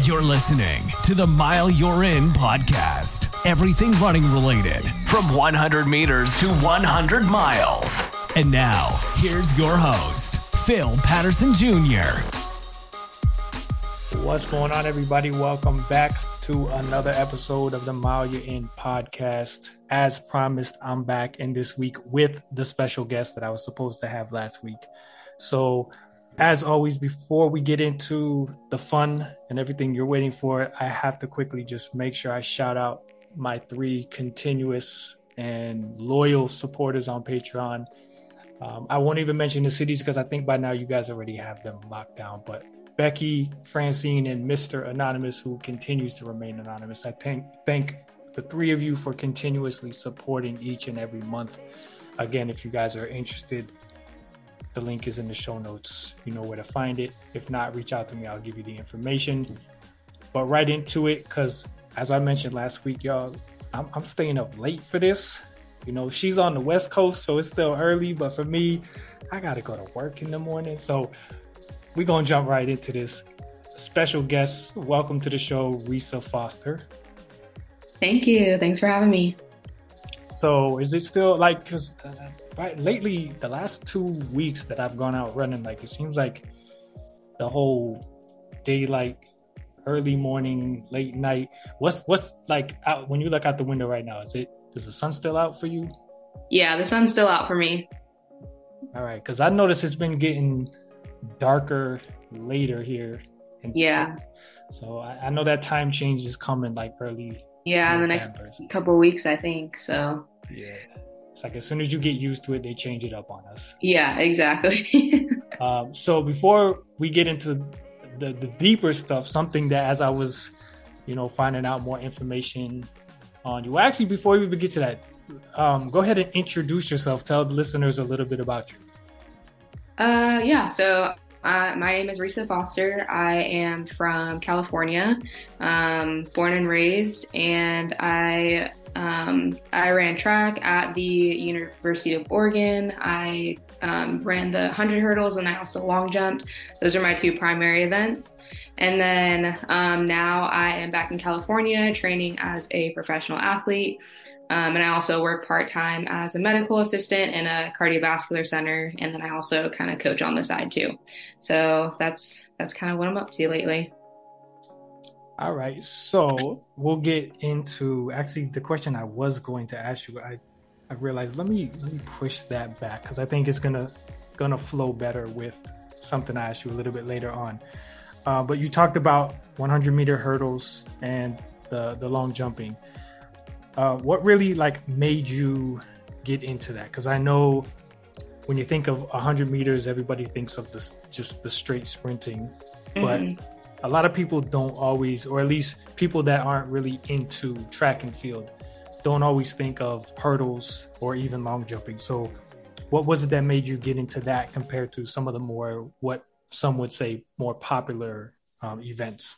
You're listening to the Mile You're In podcast. Everything running related from 100 meters to 100 miles. And now, here's your host, Phil Patterson Jr. What's going on, everybody? Welcome back to another episode of the Mile You're In podcast. As promised, I'm back in this week with the special guest that I was supposed to have last week. So, as always, before we get into the fun and everything you're waiting for, I have to quickly just make sure I shout out my three continuous and loyal supporters on Patreon. Um, I won't even mention the cities because I think by now you guys already have them locked down. But Becky, Francine, and Mr. Anonymous, who continues to remain anonymous, I thank thank the three of you for continuously supporting each and every month. Again, if you guys are interested, the link is in the show notes. You know where to find it. If not, reach out to me. I'll give you the information. But right into it, because as I mentioned last week, y'all, I'm, I'm staying up late for this. You know, she's on the West Coast, so it's still early. But for me, I got to go to work in the morning. So we're going to jump right into this. Special guest, welcome to the show, Rhesa Foster. Thank you. Thanks for having me. So is it still like, because uh, right lately the last two weeks that i've gone out running like it seems like the whole daylight early morning late night what's what's like out when you look out the window right now is it is the sun still out for you? Yeah the sun's still out for me. All right because i noticed it's been getting darker later here. Yeah. So I, I, know that time change is coming like early yeah in the next couple weeks i think so. Yeah it's like as soon as you get used to it, they change it up on us. Yeah, exactly. um, so before we get into the, the deeper stuff, something that as I was, you know, finding out more information on you. Actually, before we even get to that, um, go ahead and introduce yourself. Tell the listeners a little bit about you. Uh, yeah. So uh, my name is Rhesa Foster. I am from California, um, born and raised, and I um, I ran track at the University of Oregon. I um, ran the 100 hurdles and I also long jumped. Those are my two primary events. And then um, now I am back in California training as a professional athlete. Um, and I also work part time as a medical assistant in a cardiovascular center. And then I also kind of coach on the side too. So that's that's kind of what I'm up to lately. All right. So we'll get into actually the question I was going to ask you. I I realized let me let me push that back because I think it's gonna gonna flow better with something I asked you a little bit later on. Uh, but you talked about 100 meter hurdles and the the long jumping. Uh, what really like made you get into that? Because I know when you think of 100 meters, everybody thinks of this just the straight sprinting, but mm-hmm a lot of people don't always, or at least people that aren't really into track and field, don't always think of hurdles or even long jumping. So, what was it that made you get into that compared to some of the more, what some would say, more popular um, events?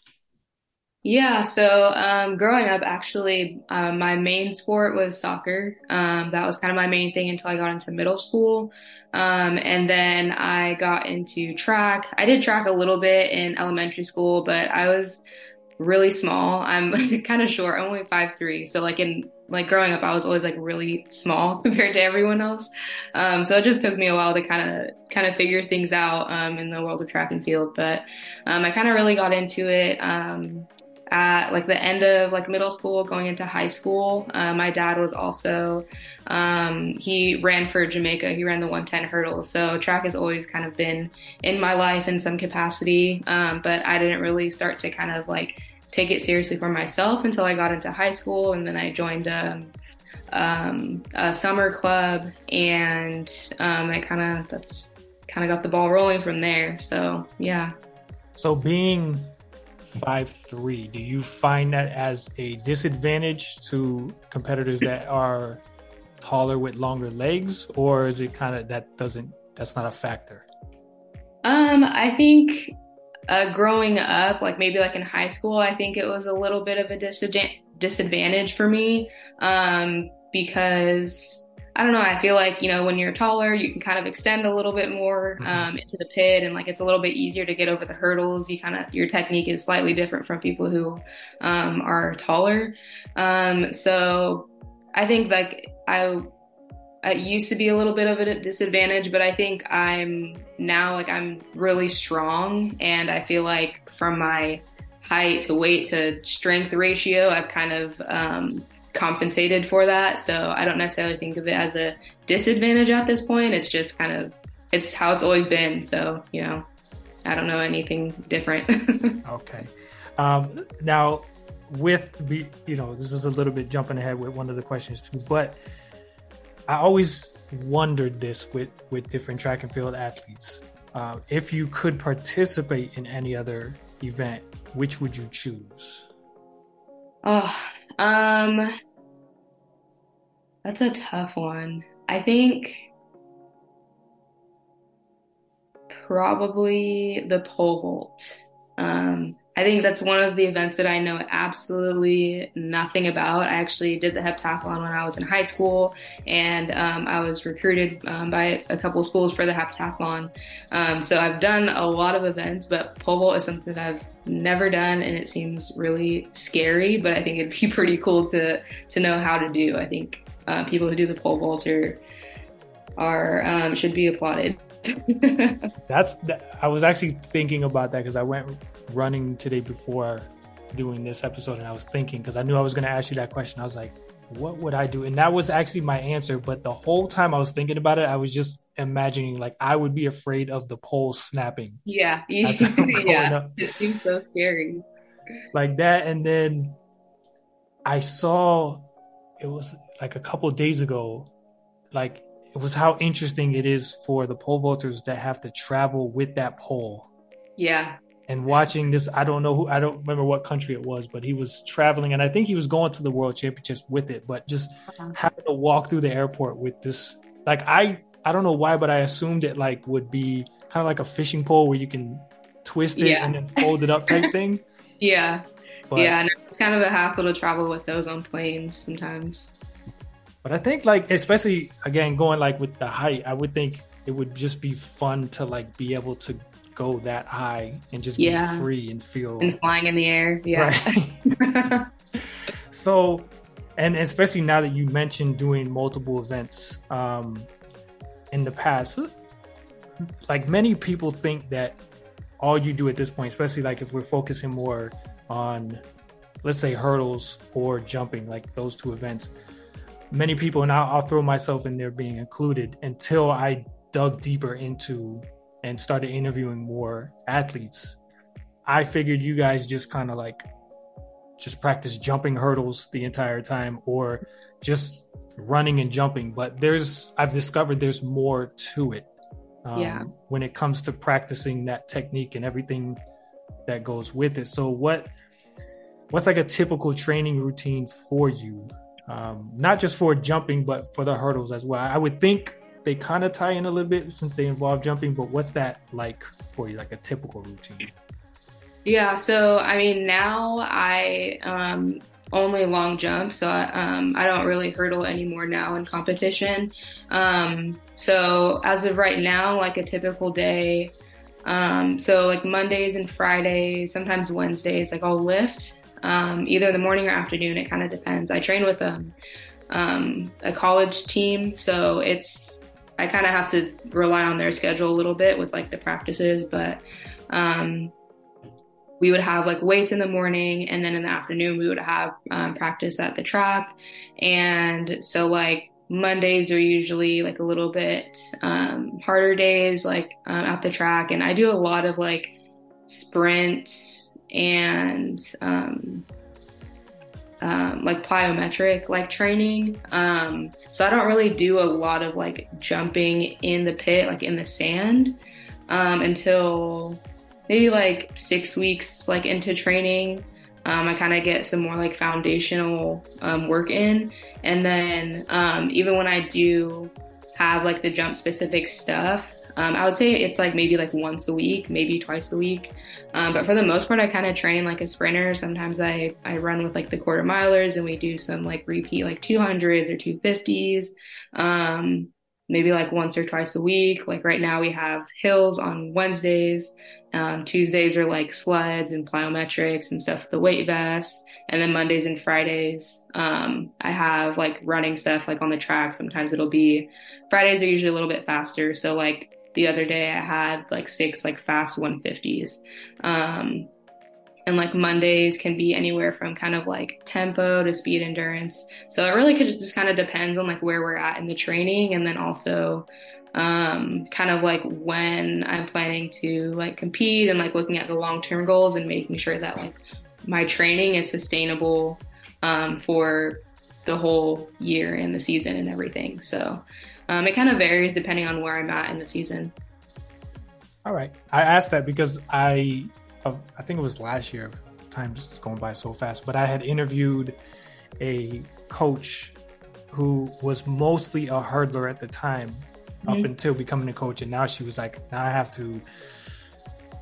Yeah, so um, growing up, actually, um, my main sport was soccer. Um, that was kind of my main thing until I got into middle school. Um, and then I got into track. I did track a little bit in elementary school, but I was really small. I'm kind of short, I'm only five three. So like in like growing up, I was always like really small compared to everyone else. Um, so it just took me a while to kind of kind of figure things out um, in the world of track and field. But um, I kind of really got into it um, at like the end of like middle school, going into high school. Uh, my dad was also um, he ran for Jamaica. He ran the 110 hurdle. So track has always kind of been in my life in some capacity. Um, but I didn't really start to kind of like take it seriously for myself until I got into high school, and then I joined a, um, a summer club, and um, I kind of that's kind of got the ball rolling from there. So yeah. So being five three. Do you find that as a disadvantage to competitors that are taller with longer legs, or is it kind of that doesn't that's not a factor? Um, I think uh, growing up, like maybe like in high school, I think it was a little bit of a disadvantage for me um, because I don't know. I feel like, you know, when you're taller, you can kind of extend a little bit more mm-hmm. um, into the pit and like it's a little bit easier to get over the hurdles. You kind of, your technique is slightly different from people who um, are taller. Um, so I think like I, I used to be a little bit of a disadvantage, but I think I'm now like I'm really strong and I feel like from my height to weight to strength ratio, I've kind of um, compensated for that. So I don't necessarily think of it as a disadvantage at this point. It's just kind of it's how it's always been. So you know, I don't know anything different. okay. Um, now, with be you know, this is a little bit jumping ahead with one of the questions too, but I always wondered this with with different track and field athletes. Uh, if you could participate in any other event, which would you choose? Oh, um, that's a tough one. I think probably the pole vault. Um, I think that's one of the events that I know absolutely nothing about. I actually did the heptathlon when I was in high school, and um, I was recruited um, by a couple schools for the heptathlon. Um, so I've done a lot of events, but pole vault is something that I've never done, and it seems really scary. But I think it'd be pretty cool to to know how to do. I think uh, people who do the pole vault are, are um, should be applauded. That's I was actually thinking about that because I went running today before doing this episode and I was thinking because I knew I was going to ask you that question. I was like, what would I do? And that was actually my answer. But the whole time I was thinking about it, I was just imagining like I would be afraid of the pole snapping. Yeah. yeah. It seems so scary. Like that. And then I saw it was like a couple days ago, like it was how interesting it is for the pole vaulters that have to travel with that pole. Yeah and watching this i don't know who i don't remember what country it was but he was traveling and i think he was going to the world championships with it but just uh-huh. having to walk through the airport with this like i i don't know why but i assumed it like would be kind of like a fishing pole where you can twist it yeah. and then fold it up type thing yeah but, yeah it's kind of a hassle to travel with those on planes sometimes but i think like especially again going like with the height i would think it would just be fun to like be able to go that high and just yeah. be free and feel and flying in the air. Yeah. Right. so, and especially now that you mentioned doing multiple events um, in the past, like many people think that all you do at this point, especially like if we're focusing more on, let's say, hurdles or jumping, like those two events, many people, and I'll, I'll throw myself in there being included until I dug deeper into and started interviewing more athletes, I figured you guys just kind of like just practice jumping hurdles the entire time or just running and jumping. But there's, I've discovered there's more to it. Um, yeah. When it comes to practicing that technique and everything that goes with it. So what, what's like a typical training routine for you? Um, not just for jumping, but for the hurdles as well. I would think they kind of tie in a little bit since they involve jumping, but what's that like for you, like a typical routine? Yeah, so I mean, now I um, only long jump, so I, um, I don't really hurdle anymore now in competition. Um, so as of right now, like a typical day, um, so like Mondays and Fridays, sometimes Wednesdays, like I'll lift um, either in the morning or afternoon. It kind of depends. I train with a, um, a college team, so it's I kind of have to rely on their schedule a little bit with like the practices, but um, we would have like weights in the morning and then in the afternoon we would have um, practice at the track. And so like Mondays are usually like a little bit um, harder days like um, at the track. And I do a lot of like sprints and um, like plyometric like training. Um, so I don't really do a lot of like jumping in the pit, like in the sand, um, until maybe like six weeks like into training. Um, I kind of get some more like foundational um, work in, and then um, even when I do have like the jump specific stuff, Um, I would say it's like maybe like once a week, maybe twice a week. Um, but for the most part, I kind of train like a sprinter. Sometimes I, I run with like the quarter milers and we do some like repeat like 200s or 250s. Um, maybe like once or twice a week. Like right now we have hills on Wednesdays. Um, Tuesdays are like sleds and plyometrics and stuff with the weight vest. And then Mondays and Fridays, um, I have like running stuff like on the track. Sometimes it'll be Fridays are usually a little bit faster. So like the other day I had like six like fast 150s. Um, and like Mondays can be anywhere from kind of like tempo to speed endurance. So it really could just, just kind of depends on like where we're at in the training and then also um, kind of like when I'm planning to like compete and like looking at the long term goals and making sure that like my training is sustainable um, for the whole year and the season and everything. So um, it kind of varies depending on where I'm at in the season. All right. I asked that because I, I think it was last year. Time's going by so fast, but I had interviewed a coach who was mostly a hurdler at the time, mm-hmm. up until becoming a coach, and now she was like, now I have to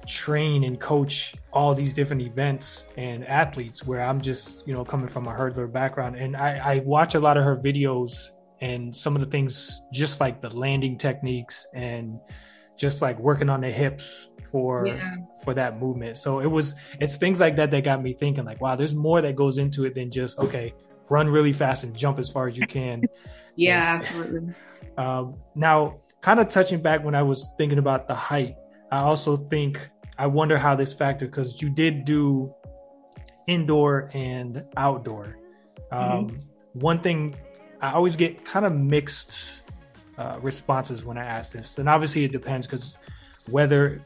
train and coach all these different events and athletes where I'm just, you know, coming from a hurdler background. And I, I watch a lot of her videos and some of the things, just like the landing techniques and just like working on the hips for yeah. for that movement. So it was it's things like that that got me thinking like, wow, there's more that goes into it than just okay, run really fast and jump as far as you can. yeah, and, absolutely. Um, now, kind of touching back when I was thinking about the height, I also think I wonder how this factor because you did do indoor and outdoor. Um, mm-hmm. One thing I always get kind of mixed uh, responses when I ask this, and obviously it depends because weather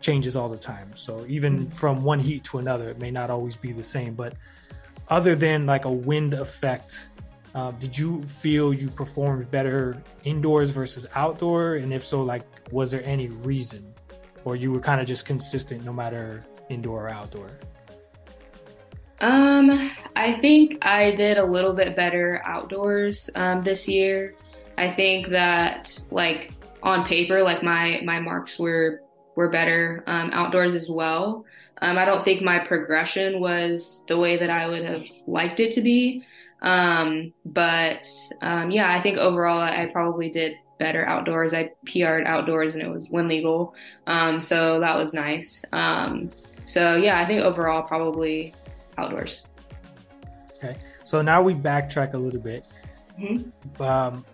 changes all the time. So even mm-hmm. from one heat to another, it may not always be the same. But other than like a wind effect, uh, did you feel you performed better indoors versus outdoor? And if so, like, was there any reason? or you were kind of just consistent no matter indoor or outdoor? Um, I think I did a little bit better outdoors um, this year. I think that like on paper, like my my marks were were better um, outdoors as well. Um, I don't think my progression was the way that I would have liked it to be. Um, but um, yeah, I think overall I, probably did better outdoors. I PR'd outdoors and it was wind legal. Um, so that was nice. Um, so yeah, I think overall probably outdoors. Okay. So now we backtrack a little bit. Mm-hmm. Um,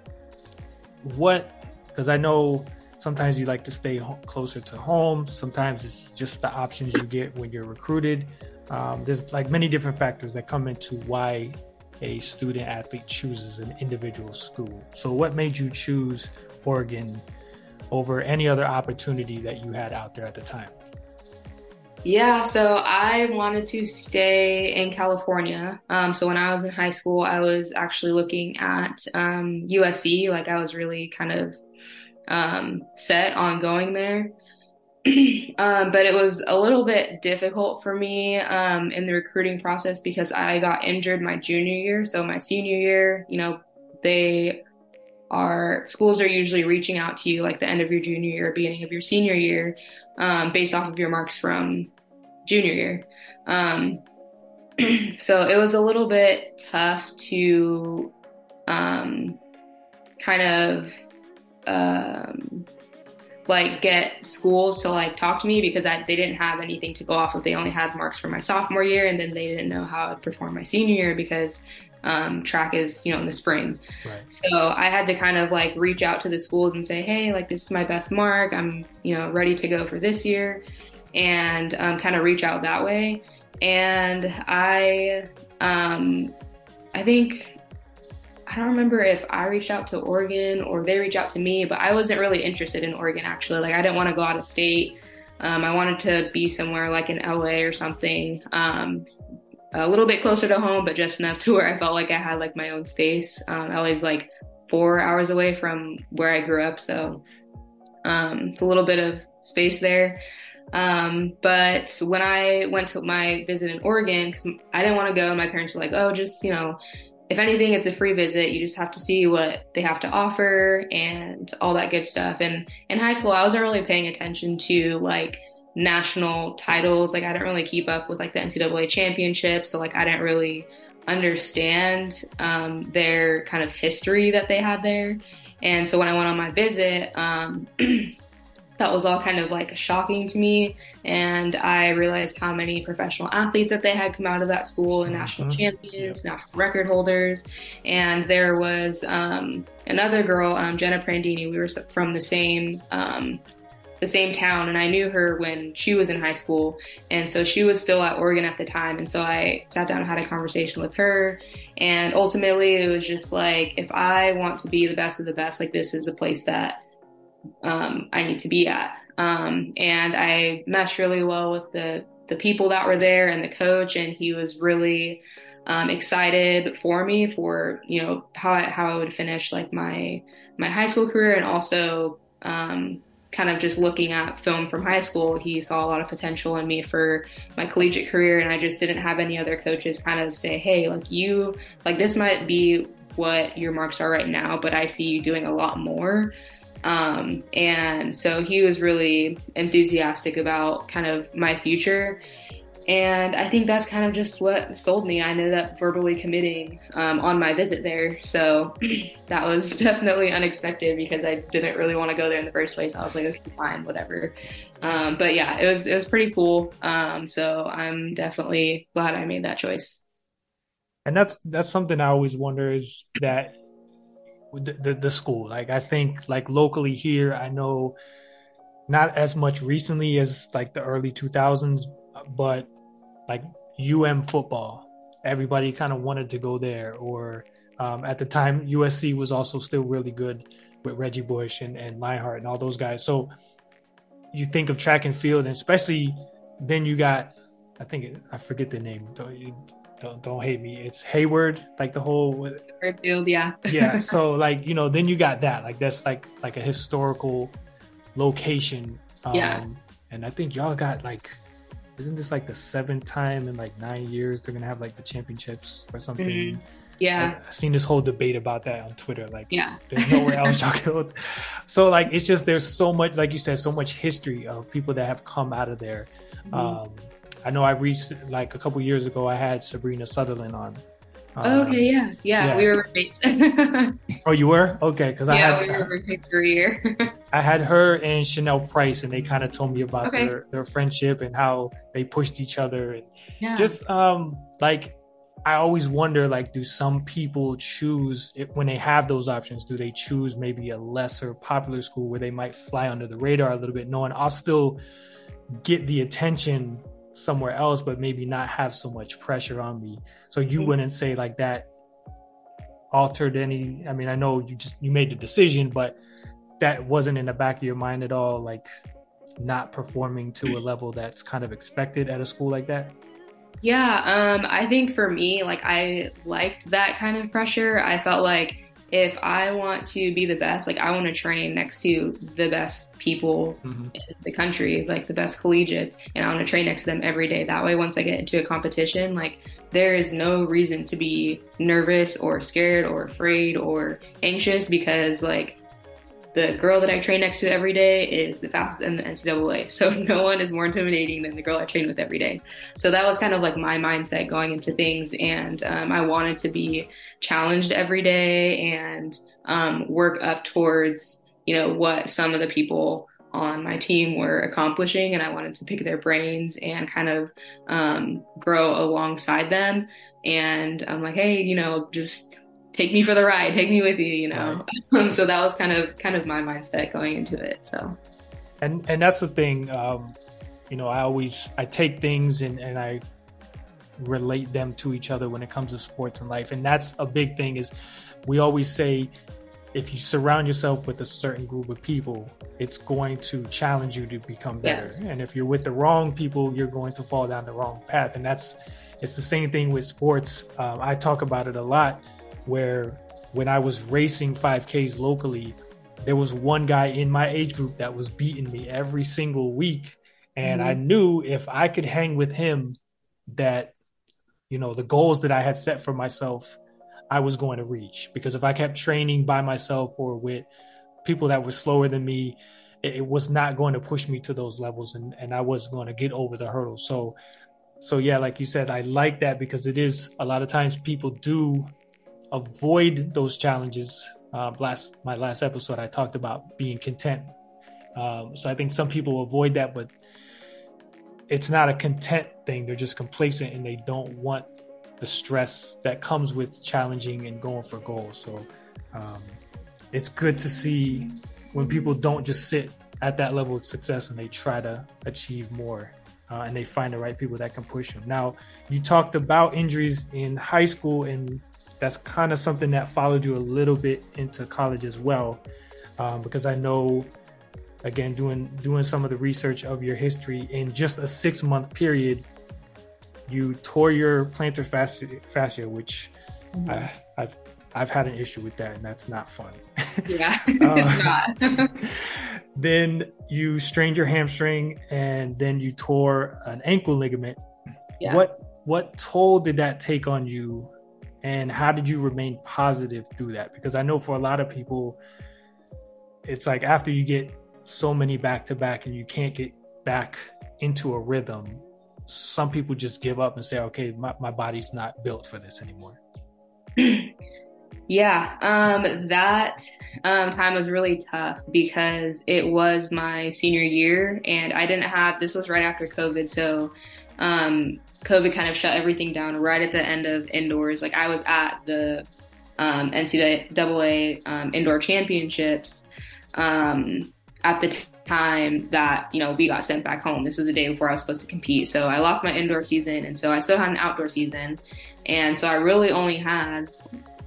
what, because I know sometimes you like to stay ho- closer to home. Sometimes it's just the options you get when you're recruited. Um, there's like many different factors that come into why a student athlete chooses an individual school. So, what made you choose Oregon over any other opportunity that you had out there at the time? Yeah, so I wanted to stay in California. Um, so when I was in high school, I was actually looking at um, USC. Like I was really kind of um, set on going there. um, but it was a little bit difficult for me um, in the recruiting process because I got injured my junior year. So my senior year, you know, they are schools are usually reaching out to you like the end of your junior year, beginning of your senior year, um, based off of your marks from junior year. Um, so it was a little bit tough to um, kind of um, like get schools to like talk to me because I, they didn't have anything to go off of. They only had marks for my sophomore year, and then they didn't know how I'd perform my senior year because um, track is you know in the spring. Right. So I had to kind of like reach out to the schools and say, hey, like this is my best mark. I'm you know ready to go for this year, and um, kind of reach out that way. And I um, I think I don't remember if I reached out to Oregon or they reached out to me, but I wasn't really interested in Oregon actually. Like I didn't want to go out of state. Um, I wanted to be somewhere like in LA or something, um, a little bit closer to home, but just enough to where I felt like I had like my own space. Um, was like four hours away from where I grew up, so um, it's a little bit of space there. Um, but when I went to my visit in Oregon, cause I didn't want to go, my parents were like, "Oh, just you know, if anything, it's a free visit. You just have to see what they have to offer and all that good stuff. And in high school, I wasn't really paying attention to like national titles. Like I didn't really keep up with like the NCAA championships. So like I didn't really understand um, their kind of history that they had there. And so when I went on my visit, um, that was all kind of like shocking to me. And I realized how many professional athletes that they had come out of that school and national mm-hmm. champions, national record holders. And there was um, another girl, um, Jenna Prandini. We were from the same um, the same town and I knew her when she was in high school. And so she was still at Oregon at the time. And so I sat down and had a conversation with her. And ultimately it was just like, if I want to be the best of the best, like this is a place that um, I need to be at. Um, and I meshed really well with the the people that were there and the coach, and he was really um, excited for me for you know how I, how I would finish like my my high school career, and also um, kind of just looking at film from high school, he saw a lot of potential in me for my collegiate career, and I just didn't have any other coaches kind of say, hey, like you, like this might be what your marks are right now, but I see you doing a lot more. Um, and so he was really enthusiastic about kind of my future. And I think that's kind of just what sold me. I ended up verbally committing um, on my visit there. So that was definitely unexpected because I didn't really want to go there in the first place. I was like, okay, fine, whatever. Um, but yeah, it was it was pretty cool. Um, so I'm definitely glad I made that choice. And that's that's something I always wonder is that the, the, the school. Like I think like locally here, I know not as much recently as like the early 2000s, but like UM football, everybody kind of wanted to go there. Or um, at the time, USC was also still really good with Reggie Bush and, and Leinart and all those guys. So you think of track and field, and especially then you got, I think I forget the name don't don't hate me. It's Hayward, like the whole field, yeah. yeah. So like you know, then you got that. Like that's like like a historical location. Um, yeah. And I think y'all got like, isn't this like the seventh time in like nine years they're gonna have like the championships or something? Mm-hmm. Yeah. I, have seen this whole debate about that on Twitter. Like, yeah, there's nowhere else y'all can. So like, it's just there's so much, like you said, so much history of people that have come out of there. Mm-hmm. Um, I know I reached like a couple years ago. I had Sabrina Southerland on. Oh, okay, yeah. yeah, yeah, we were roommates. oh, you were okay because yeah, I had, we were roommates for a year. I had her and Chanelle Price, and they kind of told me about okay. their their friendship and how they pushed each other, and yeah. just um like I always wonder like do some people choose when they have those options do they choose maybe a lesser popular school where they might fly under the radar a little bit knowing I'll still get the attention somewhere else, but maybe not have so much pressure on me. So you mm-hmm. wouldn't say like that altered any. I mean, I know you just you made the decision, but that wasn't in the back of your mind at all. Like not performing to a level that's kind of expected at a school like that. Yeah, um, I think for me, like I liked that kind of pressure. I felt like if I want to be the best, like I want to train next to the best people mm-hmm. in the country, like the best collegiates, and I want to train next to them every day. That way, once I get into a competition, like there is no reason to be nervous or scared or afraid or anxious because like the girl that I train next to every day is the fastest in the NCAA. So no one is more intimidating than the girl I train with every day. So that was kind of like my mindset going into things. And um, I wanted to be challenged every day and um, work up towards, you know, what some of the people on my team were accomplishing. And I wanted to pick their brains and kind of um, grow alongside them. And I'm like, hey, you know, just take me for the ride, take me with you, you know. Right. so that was kind of kind of my mindset going into it. So, and and that's the thing, um, you know. I always I take things and and I relate them to each other when it comes to sports and life, and that's a big thing. Is we always say if you surround yourself with a certain group of people, it's going to challenge you to become better. Yes. And if you're with the wrong people, you're going to fall down the wrong path. And that's it's the same thing with sports. Um, I talk about it a lot where when I was racing 5Ks locally, there was one guy in my age group that was beating me every single week. And mm-hmm. I knew if I could hang with him, that, you know, the goals that I had set for myself, I was going to reach. Because if I kept training by myself or with people that were slower than me, it, it was not going to push me to those levels and, and I was going to get over the hurdle. So so yeah, like you said, I like that because it is a lot of times people do avoid those challenges. Uh, last my last episode, I talked about being content. Um, so I think some people avoid that, but it's not a content thing. They're just complacent and they don't want the stress that comes with challenging and going for goals. So um, it's good to see when people don't just sit at that level of success and they try to achieve more uh, and they find the right people that can push them. Now, you talked about injuries in high school, and that's kind of something that followed you a little bit into college as well, um, because I know, again, doing doing some of the research of your history in just a six month period, you tore your plantar fascia, fascia which mm-hmm. I, I've I've had an issue with that, and that's not fun. Yeah, uh, it's not. then you strained your hamstring, and then you tore an ankle ligament. Yeah. What what toll did that take on you, and how did you remain positive through that? Because I know for a lot of people, it's like after you get so many back to back, and you can't get back into a rhythm. Some people just give up and say, "Okay, my, my body's not built for this anymore." Yeah, um, that um, time was really tough because it was my senior year and I didn't have, this was right after COVID. So um, COVID kind of shut everything down right at the end of indoors. Like I was at the um, NCAA um, indoor championships um, at the time that, you know, we got sent back home. This was the day before I was supposed to compete. So I lost my indoor season and so I still had an outdoor season. And so I really only had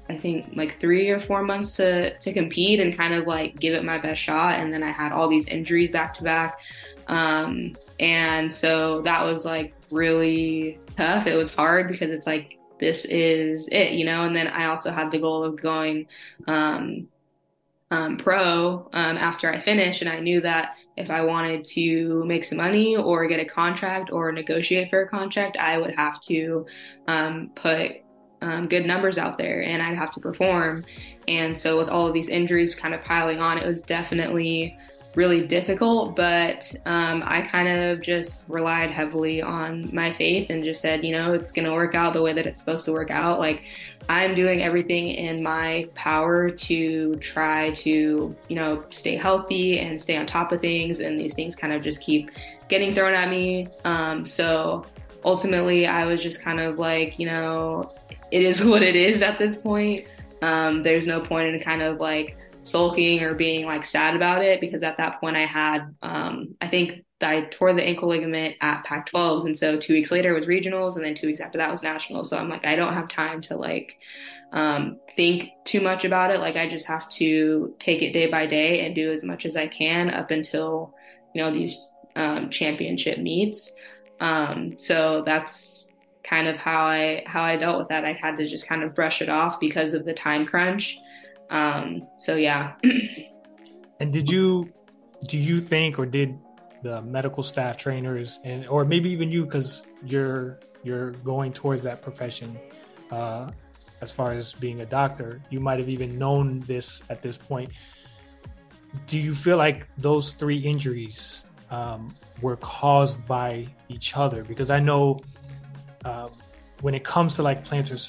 I think like three or four months to to compete and kind of like give it my best shot. And then I had all these injuries back to back. Um, and so that was like really tough. It was hard because it's like this is it, you know. And then I also had the goal of going um, um, pro um, after I finished, and I knew that if I wanted to make some money or get a contract or negotiate for a contract, I would have to um, put um, good numbers out there and I'd have to perform. And so, with all of these injuries kind of piling on, it was definitely really difficult. But um, I kind of just relied heavily on my faith and just said, you know, it's going to work out the way that it's supposed to work out. Like, I'm doing everything in my power to try to, you know, stay healthy and stay on top of things. And these things kind of just keep getting thrown at me. Um, so, ultimately, I was just kind of like, you know, it is what it is at this point. Um, there's no point in kind of like sulking or being like sad about it because at that point I had, um, I think I tore the ankle ligament at Pac 12. And so two weeks later it was regionals. And then two weeks after that was nationals. So I'm like, I don't have time to like, um, think too much about it. Like I just have to take it day by day and do as much as I can up until, you know, these, um, championship meets. Um, so that's, kind of how I how I dealt with that. I had to just kind of brush it off because of the time crunch. Um, so yeah. and did you do you think or did the medical staff trainers and or maybe even you because you're you're going towards that profession uh, as far as being a doctor you might have even known this at this point do you feel like those three injuries um, were caused by each other because i know um, when it comes to like plantar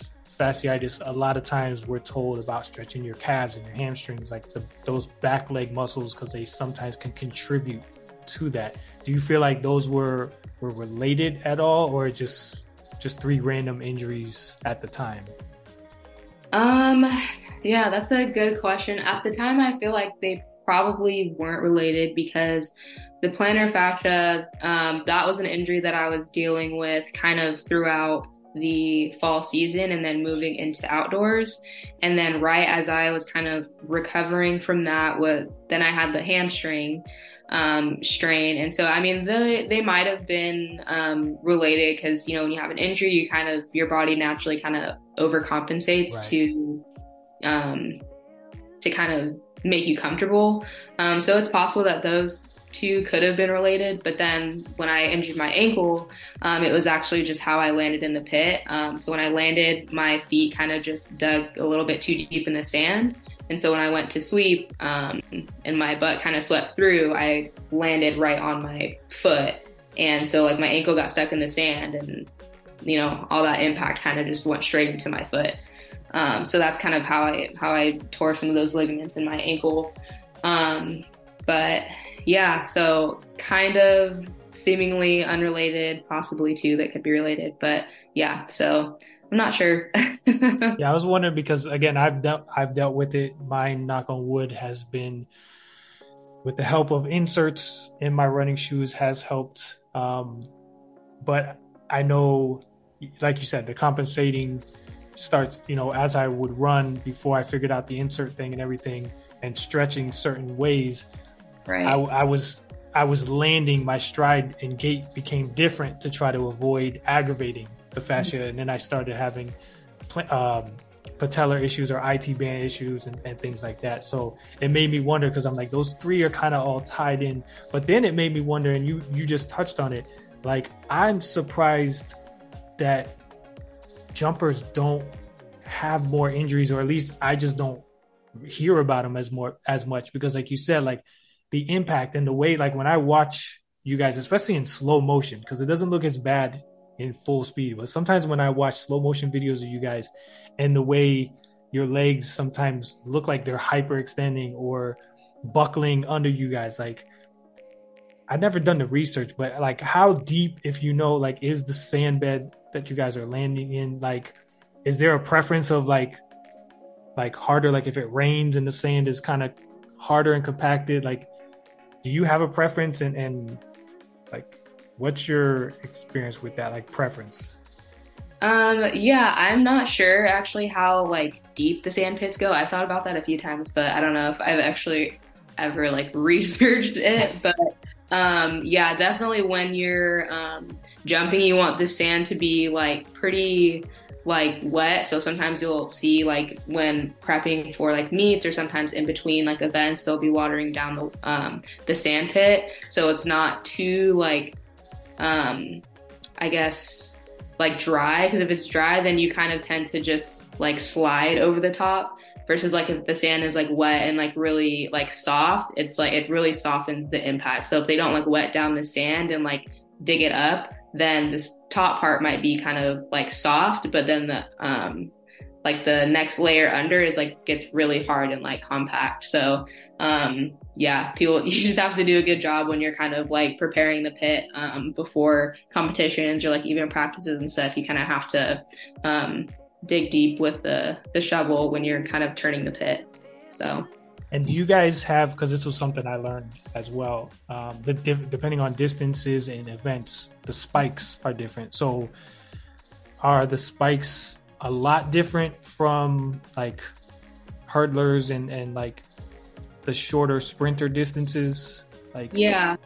fasciitis, a lot of times we're told about stretching your calves and your hamstrings, like the, those back leg muscles, because they sometimes can contribute to that. Do you feel like those were were related at all, or just just three random injuries at the time? Um, yeah, that's a good question. At the time, I feel like they probably weren't related because the plantar fascia, um, that was an injury that I was dealing with kind of throughout the fall season and then moving into outdoors. And then right as I was kind of recovering from that was then I had the hamstring um, strain. And so, I mean, the, they might have been um, related because, you know, when you have an injury, you kind of, your body naturally kind of overcompensates right. to, um, to kind of make you comfortable. Um, so it's possible that those two could have been related, but then when I injured my ankle, um, it was actually just how I landed in the pit. Um, so when I landed, my feet kind of just dug a little bit too deep in the sand. And so when I went to sweep um, and my butt kind of swept through, I landed right on my foot. And so like my ankle got stuck in the sand and, you know, all that impact kind of just went straight into my foot. Um, so that's kind of how I, how I tore some of those ligaments in my ankle. Um, but yeah, so kind of seemingly unrelated, possibly two that could be related. But yeah, so I'm not sure. yeah, I was wondering because again, I've dealt I've dealt with it. My knock on wood has been with the help of inserts in my running shoes has helped. Um, but I know, like you said, the compensating starts. You know, as I would run before I figured out the insert thing and everything, and stretching certain ways. Right. I, I was I was landing. My stride and gait became different to try to avoid aggravating the fascia, mm-hmm. and then I started having um, patellar issues or IT band issues and, and, things like that. So it made me wonder because I'm like those three are kind of all tied in. But then it made me wonder, and you you just touched on it. Like I'm surprised that jumpers don't have more injuries, or at least I just don't hear about them as more as much because, like you said, like the impact and the way, like when I watch you guys, especially in slow motion, because it doesn't look as bad in full speed. But sometimes when I watch slow motion videos of you guys and the way your legs sometimes look like they're hyperextending or buckling under you guys, like I've never done the research, but like how deep, if you know, like is the sand bed that you guys are landing in, like is there a preference of like like harder, like if it rains and the sand is kind of harder and compacted, like do you have a preference and, and like What's your experience with that, like preference? Um, yeah, I'm not sure actually how like deep the sand pits go. I thought about that a few times, but I don't know if I've actually ever like researched it. But um, yeah, definitely when you're um, jumping, you want the sand to be like pretty like wet. So sometimes you'll see like when prepping for like meets or sometimes in between like events, they'll be watering down the um, the sand pit, so it's not too like um, I guess, like dry. Because if it's dry, then you kind of tend to just like slide over the top. Versus like if the sand is like wet and like really like soft, it's like it really softens the impact. So if they don't like wet down the sand and like dig it up, then this top part might be kind of like soft, but then the um like the next layer under is like gets really hard and like compact. So um, yeah, people, you just have to do a good job when you're kind of like preparing the pit um, before competitions or like even practices and stuff. You kind of have to um, dig deep with the, the shovel when you're kind of turning the pit. So. And do you guys have, because this was something I learned as well, um, the depending on distances and events, the spikes are different. So are the spikes a lot different from like hurdlers and, and like the shorter sprinter distances? Like yeah.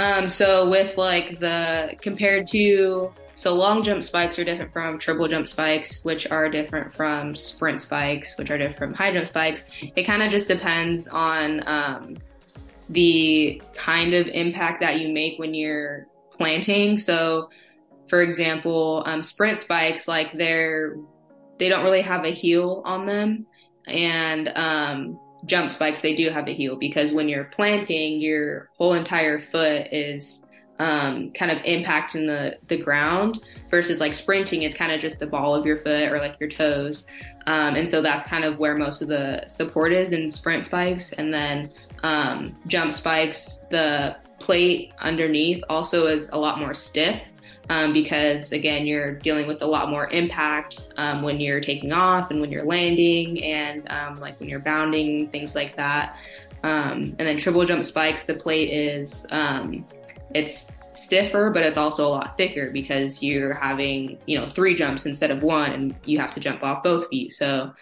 Um, so with like the compared to so long jump spikes are different from triple jump spikes, which are different from sprint spikes, which are different from high jump spikes. It kind of just depends on um, the kind of impact that you make when you're planting. So, for example, um, sprint spikes, like they're they don't really have a heel on them, and um, jump spikes, they do have a heel because when you're planting, your whole entire foot is um, kind of impacting the, the ground versus like sprinting, it's kind of just the ball of your foot or like your toes. Um, and so that's kind of where most of the support is in sprint spikes. And then um, jump spikes, the plate underneath also is a lot more stiff um, because again, you're dealing with a lot more impact um, when you're taking off and when you're landing and um, like when you're bounding, things like that. Um, and then triple jump spikes, the plate is um, it's stiffer, but it's also a lot thicker because you're having you know three jumps instead of one, and you have to jump off both feet. So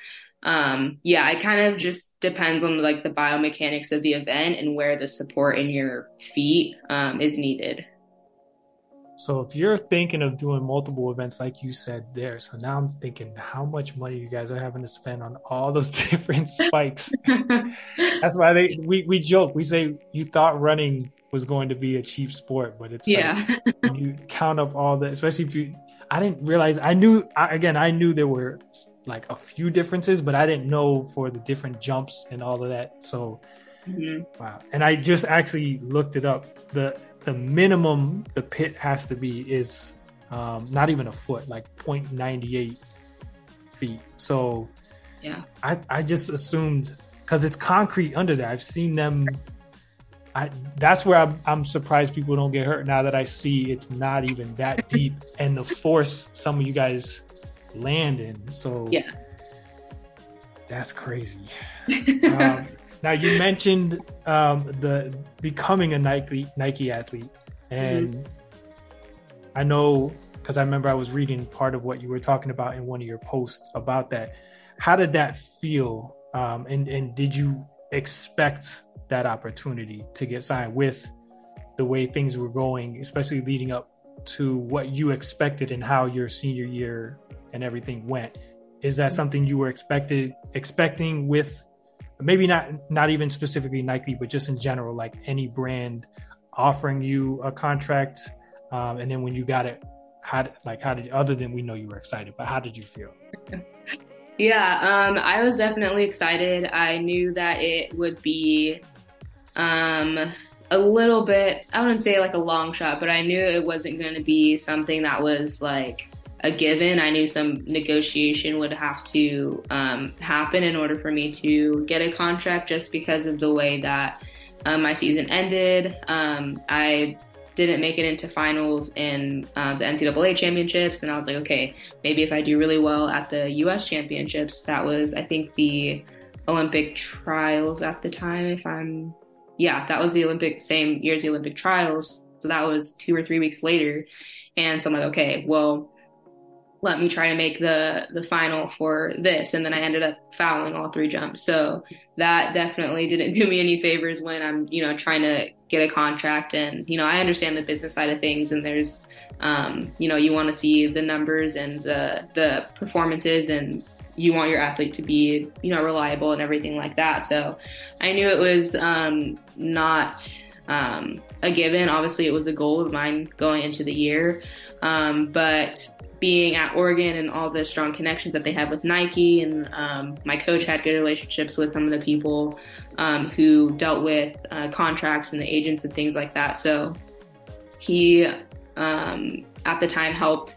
um, yeah, it kind of just depends on like the biomechanics of the event and where the support in your feet um, is needed. So if you're thinking of doing multiple events like you said there, so now I'm thinking how much money you guys are having to spend on all those different spikes. That's why they we, we joke, we say you thought running was going to be a cheap sport, but it's yeah. Like, you count up all the especially if you I didn't realize I knew I, again I knew there were like a few differences, but I didn't know for the different jumps and all of that. So mm-hmm. wow. And I just actually looked it up. The the minimum the pit has to be is um, not even a foot, like 0.98 feet. So yeah, I, I just assumed because it's concrete under there. I've seen them. I, that's where I'm, I'm surprised people don't get hurt now that I see it's not even that deep and the force some of you guys land in. So yeah, that's crazy. um, now you mentioned um, the becoming a Nike Nike athlete, and mm-hmm. I know because I remember I was reading part of what you were talking about in one of your posts about that. How did that feel? Um, and and did you expect that opportunity to get signed with the way things were going, especially leading up to what you expected and how your senior year and everything went. Is that something you were expected expecting with maybe not not even specifically Nike, but just in general, like any brand offering you a contract, um, and then when you got it, how like how did other than we know you were excited, but how did you feel? yeah, um, I was definitely excited. I knew that it would be um, a little bit. I wouldn't say like a long shot, but I knew it wasn't going to be something that was like a given. I knew some negotiation would have to um, happen in order for me to get a contract just because of the way that um, my season ended. Um, I didn't make it into finals in uh, the NCAA championships, and I was like, okay, maybe if I do really well at the US championships, that was, I think, the Olympic trials at the time, if I'm, yeah, that was the Olympic, same year as the Olympic trials. So that was two or three weeks later. And so I'm like, okay, well, let me try to make the the final for this and then I ended up fouling all three jumps. So that definitely didn't do me any favors when I'm, you know, trying to get a contract and, you know, I understand the business side of things and there's um, you know, you want to see the numbers and the the performances and you want your athlete to be, you know, reliable and everything like that. So I knew it was um, not um, a given. Obviously, it was a goal of mine going into the year. Um, but being at Oregon and all the strong connections that they had with Nike, and um, my coach had good relationships with some of the people um, who dealt with uh, contracts and the agents and things like that. So he, um, at the time, helped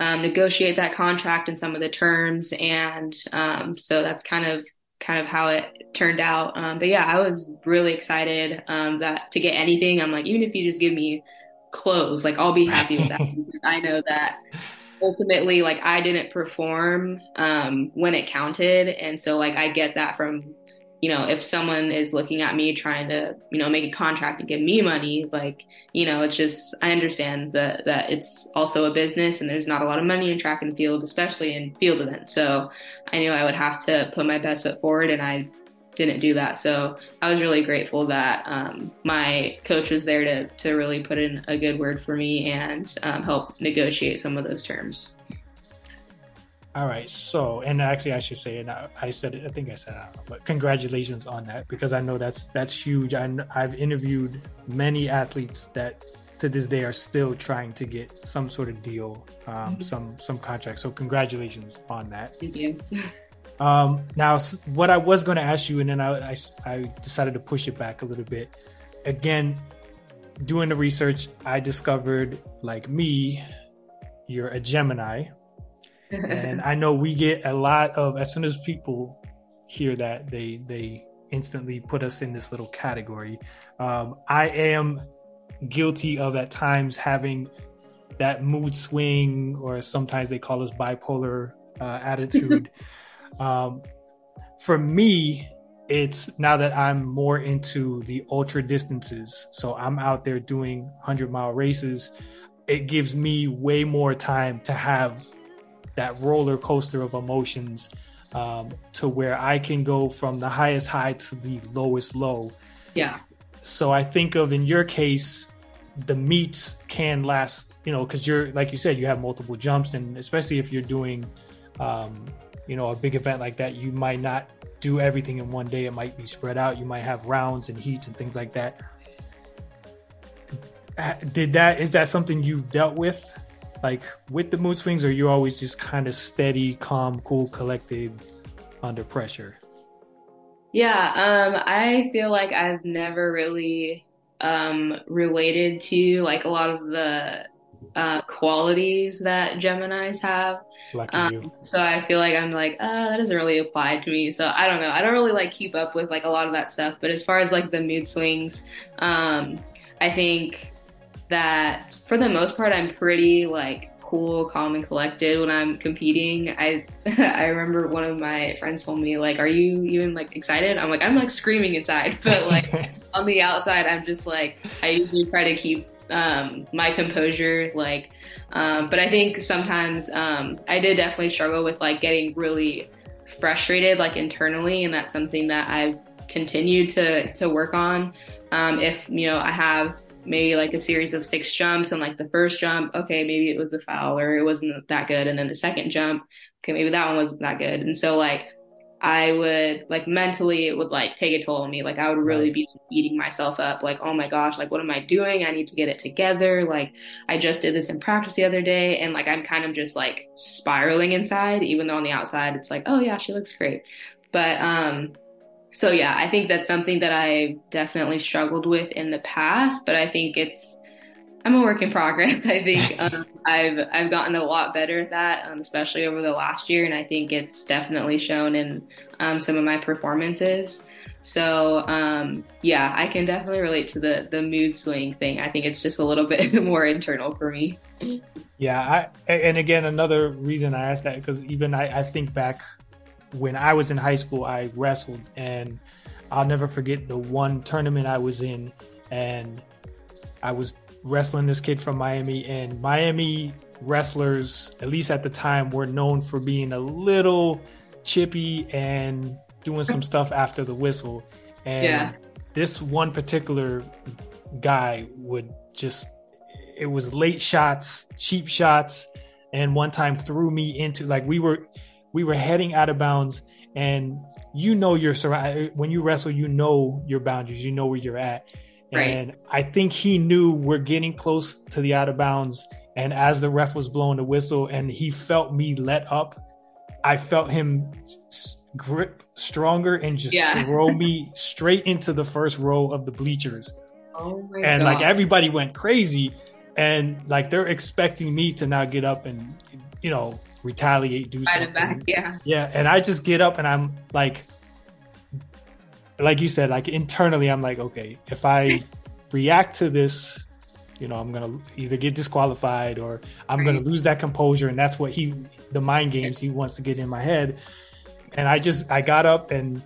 um, negotiate that contract and some of the terms, and um, so that's kind of kind of how it turned out. Um, but yeah, I was really excited that to get anything. I'm like, even if you just give me clothes, like I'll be happy with that. I know that ultimately like I didn't perform um, when it counted, and so like I get that from you know if someone is looking at me trying to you know make a contract and give me money, like you know it's just I understand that that it's also a business and there's not a lot of money in track and field, especially in field events. So I knew I would have to put my best foot forward, and I didn't do that. So I was really grateful that um, my coach was there to, to really put in a good word for me and um, help negotiate some of those terms. All right. So, and actually, I should say, and I, I said it. I think I said, it, but congratulations on that because I know that's that's huge. I, I've interviewed many athletes that to this day are still trying to get some sort of deal, um, mm-hmm. some some contract. So, congratulations on that. Thank you. Um, now, what I was going to ask you, and then I, I, I decided to push it back a little bit. Again, doing the research, I discovered, like me, you're a Gemini. and I know we get a lot of, as soon as people hear that, they, they instantly put us in this little category. Um, I am guilty of at times having that mood swing, or sometimes they call us bipolar uh, attitude. Um, for me, it's now that I'm more into the ultra distances. So I'm out there doing 100 mile races. It gives me way more time to have that roller coaster of emotions um, to where I can go from the highest high to the lowest low. Yeah. So I think of in your case, the meets can last, you know, because you're like you said, you have multiple jumps, and especially if you're doing, um, you know, a big event like that, you might not do everything in one day. It might be spread out. You might have rounds and heats and things like that. Did that is that something you've dealt with, like with the mood swings, or you always just kind of steady, calm, cool, collected under pressure? Yeah, um, I feel like I've never really um, related to like a lot of the uh, qualities that Geminis have. Um, so I feel like I'm like, uh, that doesn't really apply to me. So I don't know. I don't really like keep up with like a lot of that stuff. But as far as like the mood swings, um, I think that for the most part, I'm pretty like cool, calm, and collected when I'm competing. I I remember one of my friends told me like, "Are you even like excited?" I'm like, I'm like screaming inside, but like on the outside, I'm just like I usually try to keep um, my composure. Like, um, but I think sometimes um, I did definitely struggle with like getting really frustrated like internally, and that's something that I've continued to to work on. Um, if you know I have maybe like a series of six jumps and like the first jump okay maybe it was a foul or it wasn't that good and then the second jump okay maybe that one wasn't that good and so like i would like mentally it would like take a toll on me. Like i would really be beating myself up like oh my gosh like what am i doing? I need to get it together. Like i just did this in practice the other day and like i'm kind of just like spiraling inside even though on the outside it's like oh yeah she looks great. But um so yeah, I think that's something that I definitely struggled with in the past, but I think it's I'm a work in progress. I think um, I've I've gotten a lot better at that, um, especially over the last year, and I think it's definitely shown in um, some of my performances. So um, yeah, I can definitely relate to the the mood swing thing. I think it's just a little bit more internal for me. Yeah, I and again another reason I asked that because even I, I think back when I was in high school, I wrestled, and I'll never forget the one tournament I was in, and I was wrestling this kid from Miami, and Miami wrestlers, at least at the time, were known for being a little chippy and doing some stuff after the whistle. And yeah. this one particular guy would just, it was late shots, cheap shots, and one time threw me into like we were we were heading out of bounds and you know your when you wrestle you know your boundaries you know where you're at right. and i think he knew we're getting close to the out of bounds and as the ref was blowing the whistle and he felt me let up i felt him grip stronger and just yeah. throw me straight into the first row of the bleachers oh and God. like everybody went crazy and like they're expecting me to now get up and you know retaliate, do something. Back, yeah. Yeah. And I just get up and I'm like, like you said, like internally, I'm like, okay, if I react to this, you know, I'm gonna either get disqualified or I'm right. gonna lose that composure, and that's what he, the mind games he wants to get in my head. And I just, I got up and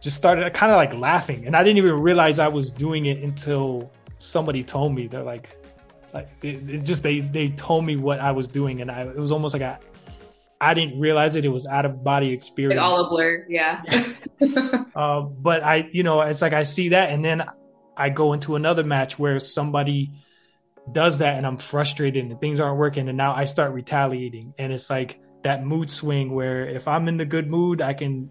just started kind of like laughing, and I didn't even realize I was doing it until somebody told me. They're like, like it, it just they they told me what I was doing, and I it was almost like I I didn't realize it. It was out of body experience. Like all a blur, yeah. uh, but I, you know, it's like I see that, and then I go into another match where somebody does that, and I'm frustrated, and things aren't working, and now I start retaliating, and it's like that mood swing where if I'm in the good mood, I can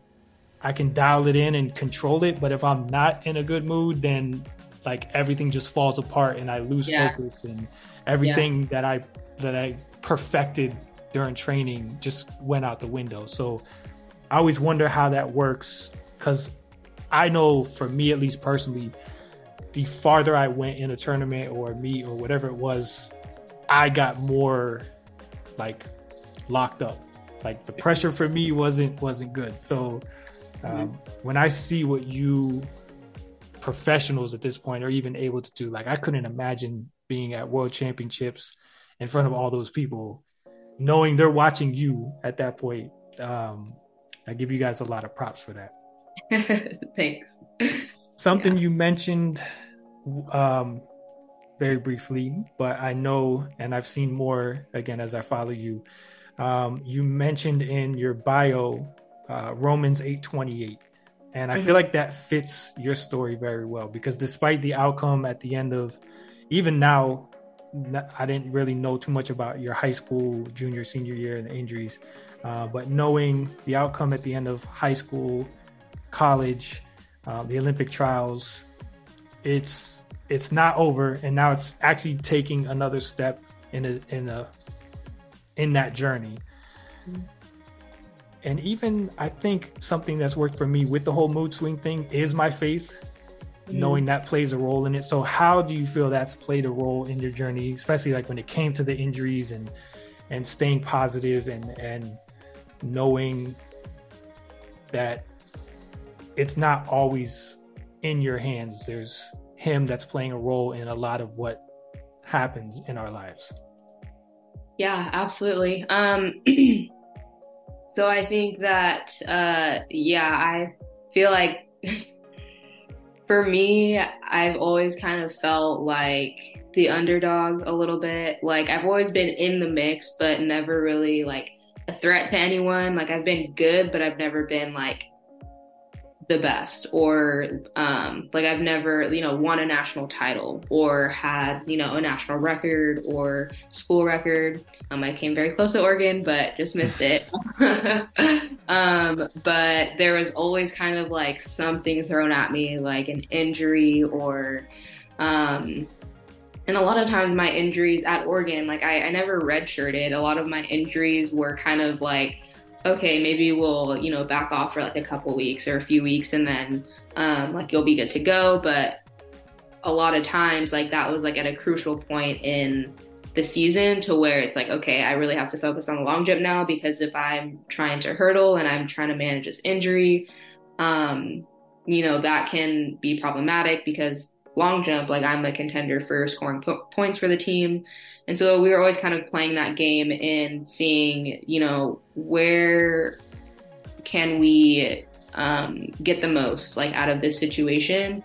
I can dial it in and control it, but if I'm not in a good mood, then like everything just falls apart and I lose yeah. focus and everything yeah. that I that I perfected during training just went out the window. So I always wonder how that works because I know for me at least personally, the farther I went in a tournament or a meet or whatever it was, I got more like locked up. Like the pressure for me wasn't wasn't good. So um, mm-hmm. when I see what you professionals at this point are even able to do. Like I couldn't imagine being at world championships in front of all those people, knowing they're watching you at that point. Um, I give you guys a lot of props for that. Thanks. Something yeah. you mentioned um, very briefly, but I know, and I've seen more again as I follow you. Um, you mentioned in your bio uh, Romans eight twenty eight, and I mm-hmm. feel like that fits your story very well because despite the outcome at the end of even now, I didn't really know too much about your high school, junior, senior year, and the injuries. Uh, but knowing the outcome at the end of high school, college, uh, the Olympic trials, it's it's not over, and now it's actually taking another step in a in a in that journey. And even I think something that's worked for me with the whole mood swing thing is my faith mm-hmm. knowing that plays a role in it. So how do you feel that's played a role in your journey, especially like when it came to the injuries and and staying positive and and knowing that it's not always in your hands. There's him that's playing a role in a lot of what happens in our lives. Yeah, absolutely. Um so I think that uh yeah, I feel like for me, I've always kind of felt like the underdog a little bit. Like I've always been in the mix, but never really like a threat to anyone. Like I've been good, but I've never been like the best or um, like I've never, you know, won a national title or had, you know, a national record or school record. Um, I came very close to Oregon, but just missed it. um, but there was always kind of like something thrown at me, like an injury or, um, and a lot of times my injuries at Oregon, like I, I never redshirted. A lot of my injuries were kind of like okay, maybe we'll, you know, back off for like a couple weeks or a few weeks and then um, like you'll be good to go. But a lot of times, like that was like at a crucial point in the season to where it's like, okay, I really have to focus on the long jump now because if I'm trying to hurdle and I'm trying to manage this injury, um, you know, that can be problematic because long jump, like I'm a contender for scoring po- points for the team. And so we were always kind of playing that game and seeing, you know, where can we um, get the most like out of this situation.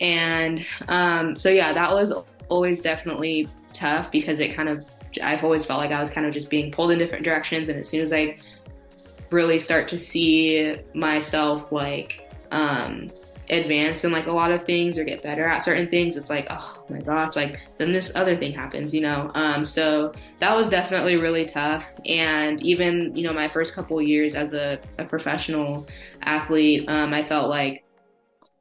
And um, so, yeah, that was always definitely tough because it kind of, I've always felt like I was kind of just being pulled in different directions. And as soon as I really start to see myself like, um, advance in like a lot of things or get better at certain things, it's like, oh my gosh, like then this other thing happens, you know? Um, so that was definitely really tough. And even, you know, my first couple years as a, a professional athlete, um, I felt like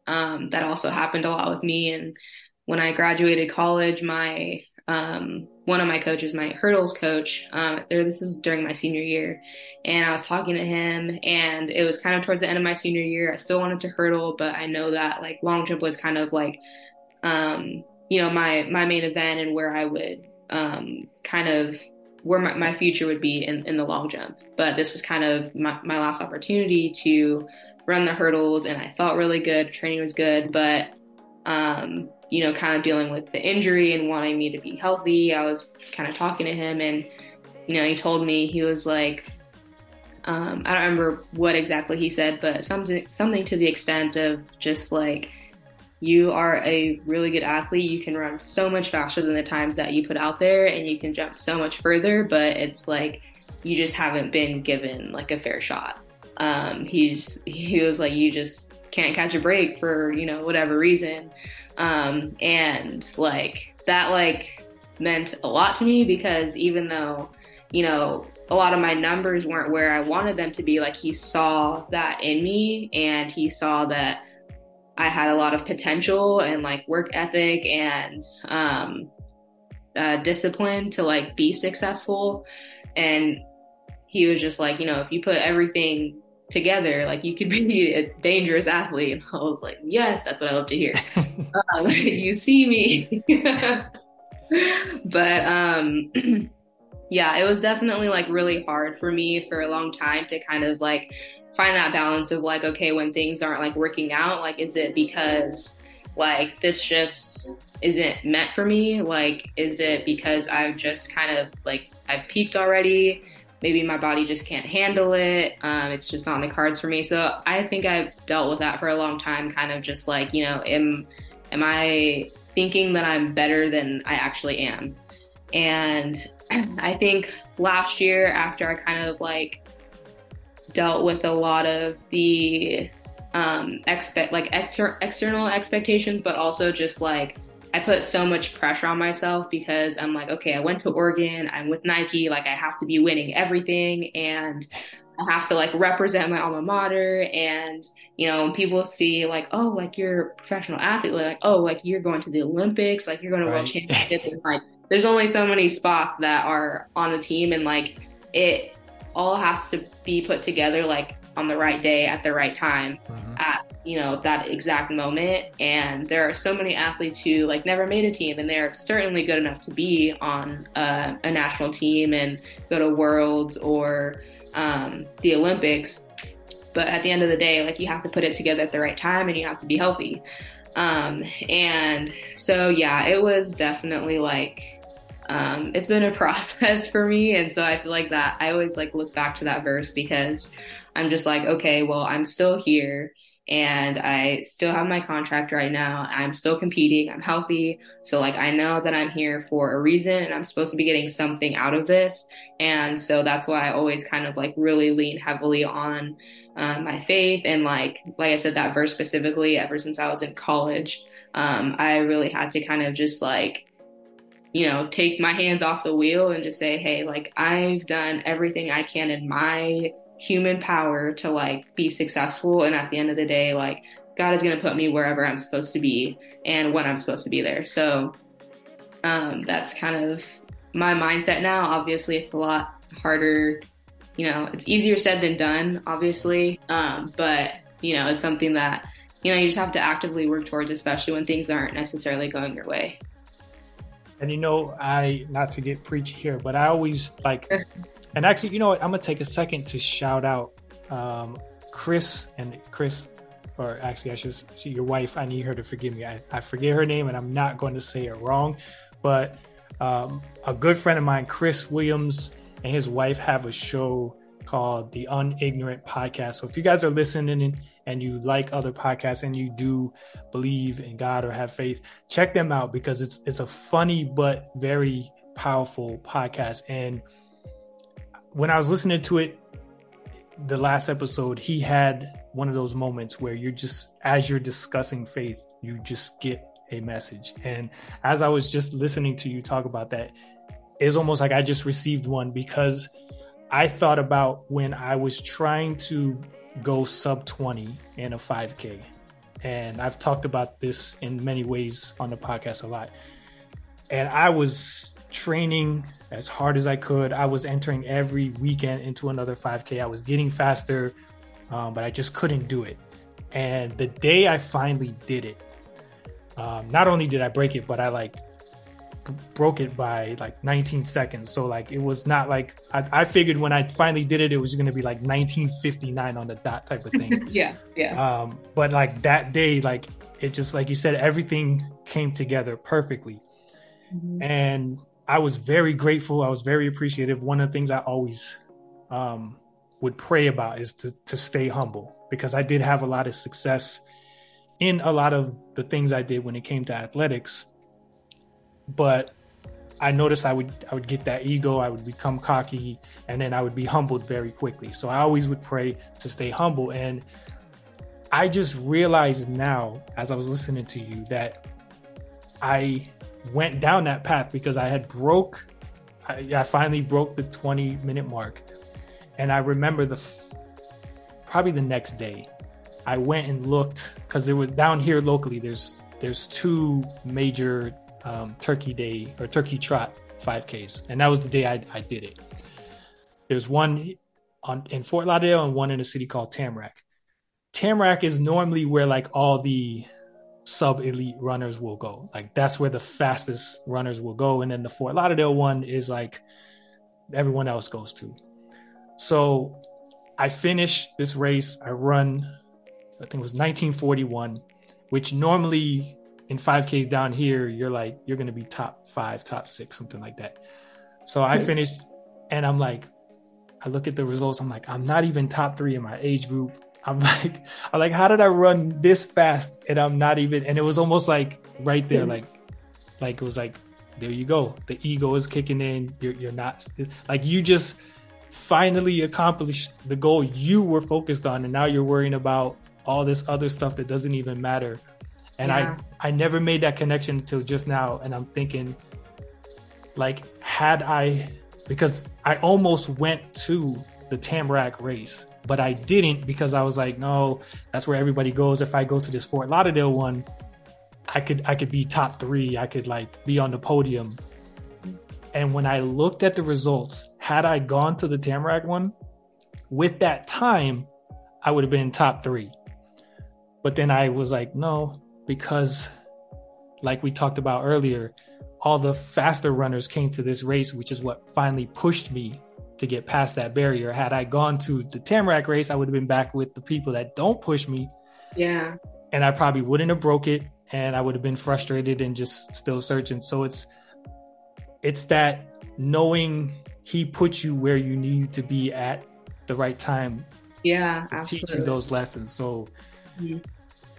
um, that also happened a lot with me. And when I graduated college, my um, one of my coaches, my hurdles coach, um, there, this is during my senior year, and I was talking to him, and it was kind of towards the end of my senior year. I still wanted to hurdle, but I know that like long jump was kind of like, um, you know, my my main event and where I would um, kind of where my, my future would be in, in the long jump. But this was kind of my, my last opportunity to run the hurdles, and I felt really good. Training was good, but um, you know, kind of dealing with the injury and wanting me to be healthy. I was kind of talking to him, and you know, he told me he was like, um, I don't remember what exactly he said, but something something to the extent of just like, you are a really good athlete. You can run so much faster than the times that you put out there, and you can jump so much further. But it's like you just haven't been given like a fair shot. Um, he's he was like, you just can't catch a break for you know whatever reason um, and like that like meant a lot to me because even though you know a lot of my numbers weren't where i wanted them to be like he saw that in me and he saw that i had a lot of potential and like work ethic and um, uh, discipline to like be successful. And he was just like you know if you put everything together. Like you could be a dangerous athlete. And I was like, yes, that's what I love to hear. um, you see me. but um, yeah, it was definitely like really hard for me for a long time to kind of like find that balance of like, okay, when things aren't like working out, like, is it because like this just isn't meant for me? Like, is it because I've just kind of like, I've peaked already? Maybe my body just can't handle it. Um, it's just not in the cards for me. So I think I've dealt with that for a long time, kind of just like, you know, am am I thinking that I'm better than I actually am? And I think last year after I kind of like dealt with a lot of the um expect like exter- external expectations but also just like I put so much pressure on myself because I'm like, okay, I went to Oregon, I'm with Nike, like I have to be winning everything and I have to like represent my alma mater and you know when people see like oh like you're a professional athlete like oh like you're going to the Olympics like you're going to right. world championships and like there's only so many spots that are on the team and like it all has to be put together like on the right day at the right time mm-hmm. at you know that exact moment. And there are so many athletes who like never made a team and they're certainly good enough to be on a, a national team and go to worlds or um, the olympics. But at the end of the day like you have to put it together at the right time and you have to be healthy. Um, and so yeah it was definitely like um, it's been a process for me and so i feel like that i always like look back to that verse because i'm just like okay well i'm still here and i still have my contract right now. I'm still competing. I'm healthy. So like i know that i'm here for a reason and i'm supposed to be getting something out of this. And so that's why i always kind of like really lean heavily on uh, my faith. And like like i said that verse specifically ever since i was in college um, i really had to kind of just like you know, take my hands off the wheel and just say, hey, like I've done everything I can in my human power to like be successful. And at the end of the day, like God is going to put me wherever I'm supposed to be and when I'm supposed to be there. So um, that's kind of my mindset now. Obviously, it's a lot harder. You know, it's easier said than done, obviously. Um, but, you know, it's something that, you know, you just have to actively work towards, especially when things aren't necessarily going your way. And you know, I not to get preachy here, but I always like, and actually, you know what? I'm gonna take a second to shout out um, Chris and Chris, or actually, I should see your wife. I need her to forgive me. I, I forget her name, and I'm not going to say it wrong. But um, a good friend of mine, Chris Williams, and his wife have a show called the Unignorant Podcast. So if you guys are listening and you like other podcasts and you do believe in God or have faith, check them out because it's it's a funny but very powerful podcast. And when I was listening to it, the last episode, he had one of those moments where you're just as you're discussing faith, you just get a message. And as I was just listening to you talk about that, it's almost like I just received one because I thought about when I was trying to go sub 20 in a 5K. And I've talked about this in many ways on the podcast a lot. And I was training as hard as I could. I was entering every weekend into another 5K. I was getting faster, um, but I just couldn't do it. And the day I finally did it, um, not only did I break it, but I like broke it by like 19 seconds. So like it was not like I, I figured when I finally did it, it was going to be like 1959 on the dot type of thing. yeah, yeah. Um, but like that day, like it just like you said, everything came together perfectly, mm-hmm. and I was very grateful. I was very appreciative. One of the things I always um, would pray about is to to stay humble because I did have a lot of success in a lot of the things I did when it came to athletics but I noticed I would I would get that ego, I would become cocky, and then I would be humbled very quickly. So I always would pray to stay humble. And I just realized now, as I was listening to you, that I went down that path because I had broke. I, finally broke the 20 minute mark, and I remember the probably the next day, I went and looked because it was down here locally. There's there's two major um, Turkey Day or Turkey Trot 5Ks, and that was the day I, I did it. There's one on in Fort Lauderdale and one in a city called Tamarac. Tamarac is normally where like all the sub elite runners will go. Like that's where the fastest runners will go, and then the Fort Lauderdale one is like everyone else goes to. So I finished this race. I run, I think it was 1941, which normally in 5Ks down here, you're like, you're going to be top five, top six, something like that. So I finished and I'm like, I look at the results. I'm like, I'm not even top three in my age group. I'm like, I'm like, how did I run this fast? And I'm not even, and it was almost like right there, like, like it was like, there you go. The ego is kicking in. You're, you're not like you just finally accomplished the goal you were focused on. And now you're worrying about all this other stuff that doesn't even matter And yeah. I I never made that connection until just now and I'm thinking like had I because I almost went to the Tamarac race, but I didn't because I was like, no, that's where everybody goes. If I go to this Fort Lauderdale one, I could I could be top three. I could like be on the podium. And when I looked at the results, had I gone to the Tamarac one with that time, I would have been top three. But then I was like, no, because like we talked about earlier, all the faster runners came to this race, which is what finally pushed me to get past that barrier. Had I gone to the Tamarac race, I would have been back with the people that don't push me. Yeah. And I probably wouldn't have broke it and I would have been frustrated and just still searching. So it's it's that knowing he put you where you need to be at the right time. Yeah, to absolutely. teach you those lessons. So mm-hmm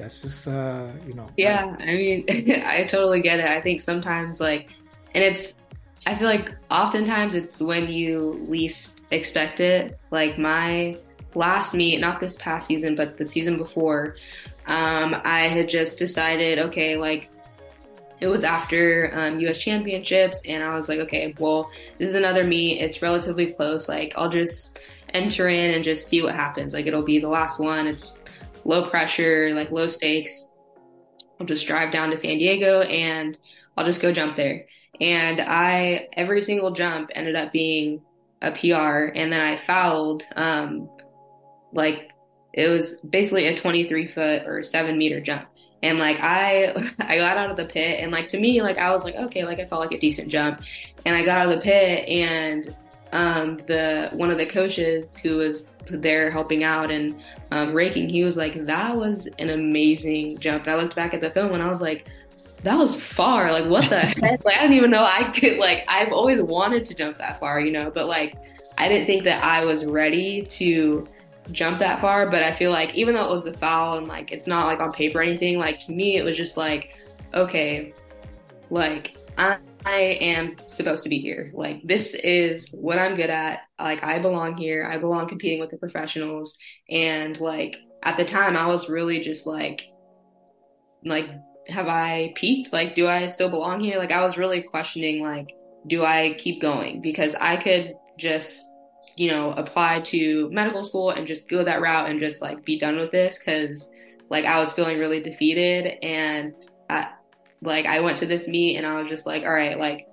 that's just uh you know yeah i mean i totally get it. I think sometimes like and it's i feel like oftentimes it's when you least expect it. Like my last meet not this past season but the season before um i had just decided okay like it was after um, us championships and i was like okay well this is another meet. It's relatively close. Like i'll just enter in and just see what happens. Like it'll be the last one. It's low pressure, like low stakes. I'll just drive down to San Diego and I'll just go jump there. And I, every single jump ended up being a PR. And then I fouled, um, like it was basically a 23 foot or seven meter jump. And like I, I got out of the pit and like to me, like I was like, okay, like I felt like a decent jump. And I got out of the pit and um, the one of the coaches who was there helping out and um, raking, he was like, "That was an amazing jump." And I looked back at the film and I was like, "That was far! Like, what the heck? Like, I didn't even know I could. Like, I've always wanted to jump that far, you know, but like, I didn't think that I was ready to." jump that far but i feel like even though it was a foul and like it's not like on paper or anything like to me it was just like okay like i I am supposed to be here. Like this is what I'm good at. Like I belong here. I belong competing with the professionals. And like at the time I was really just like like have I peaked? Like do I still belong here? Like I was really questioning like do I keep going? Because I could just you know apply to medical school and just go that route and just like be done with this cuz like I was feeling really defeated and I, like I went to this meet and I was just like, all right, like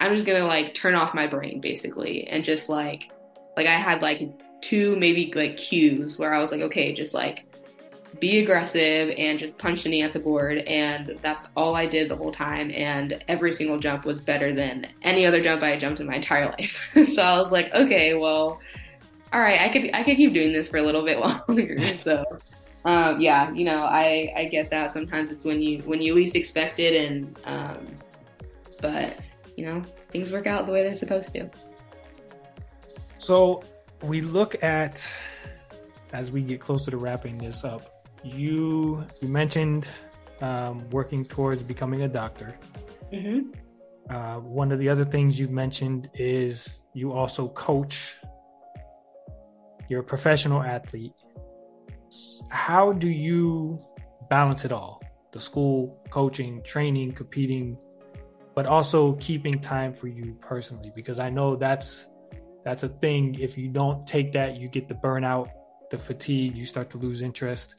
I'm just gonna like turn off my brain basically and just like like I had like two maybe like cues where I was like, okay, just like be aggressive and just punch the knee at the board and that's all I did the whole time and every single jump was better than any other jump I had jumped in my entire life. so I was like, okay, well, all right, I could I could keep doing this for a little bit longer. so um, yeah, you know, I, I get that. Sometimes it's when you when you least expect it, and um, but you know, things work out the way they're supposed to. So we look at as we get closer to wrapping this up. You you mentioned um, working towards becoming a doctor. Mm-hmm. Uh, one of the other things you've mentioned is you also coach. You're a professional athlete how do you balance it all? The school, coaching, training, competing, but also keeping time for you personally because I know that's that's a thing if you don't take that you get the burnout, the fatigue, you start to lose interest.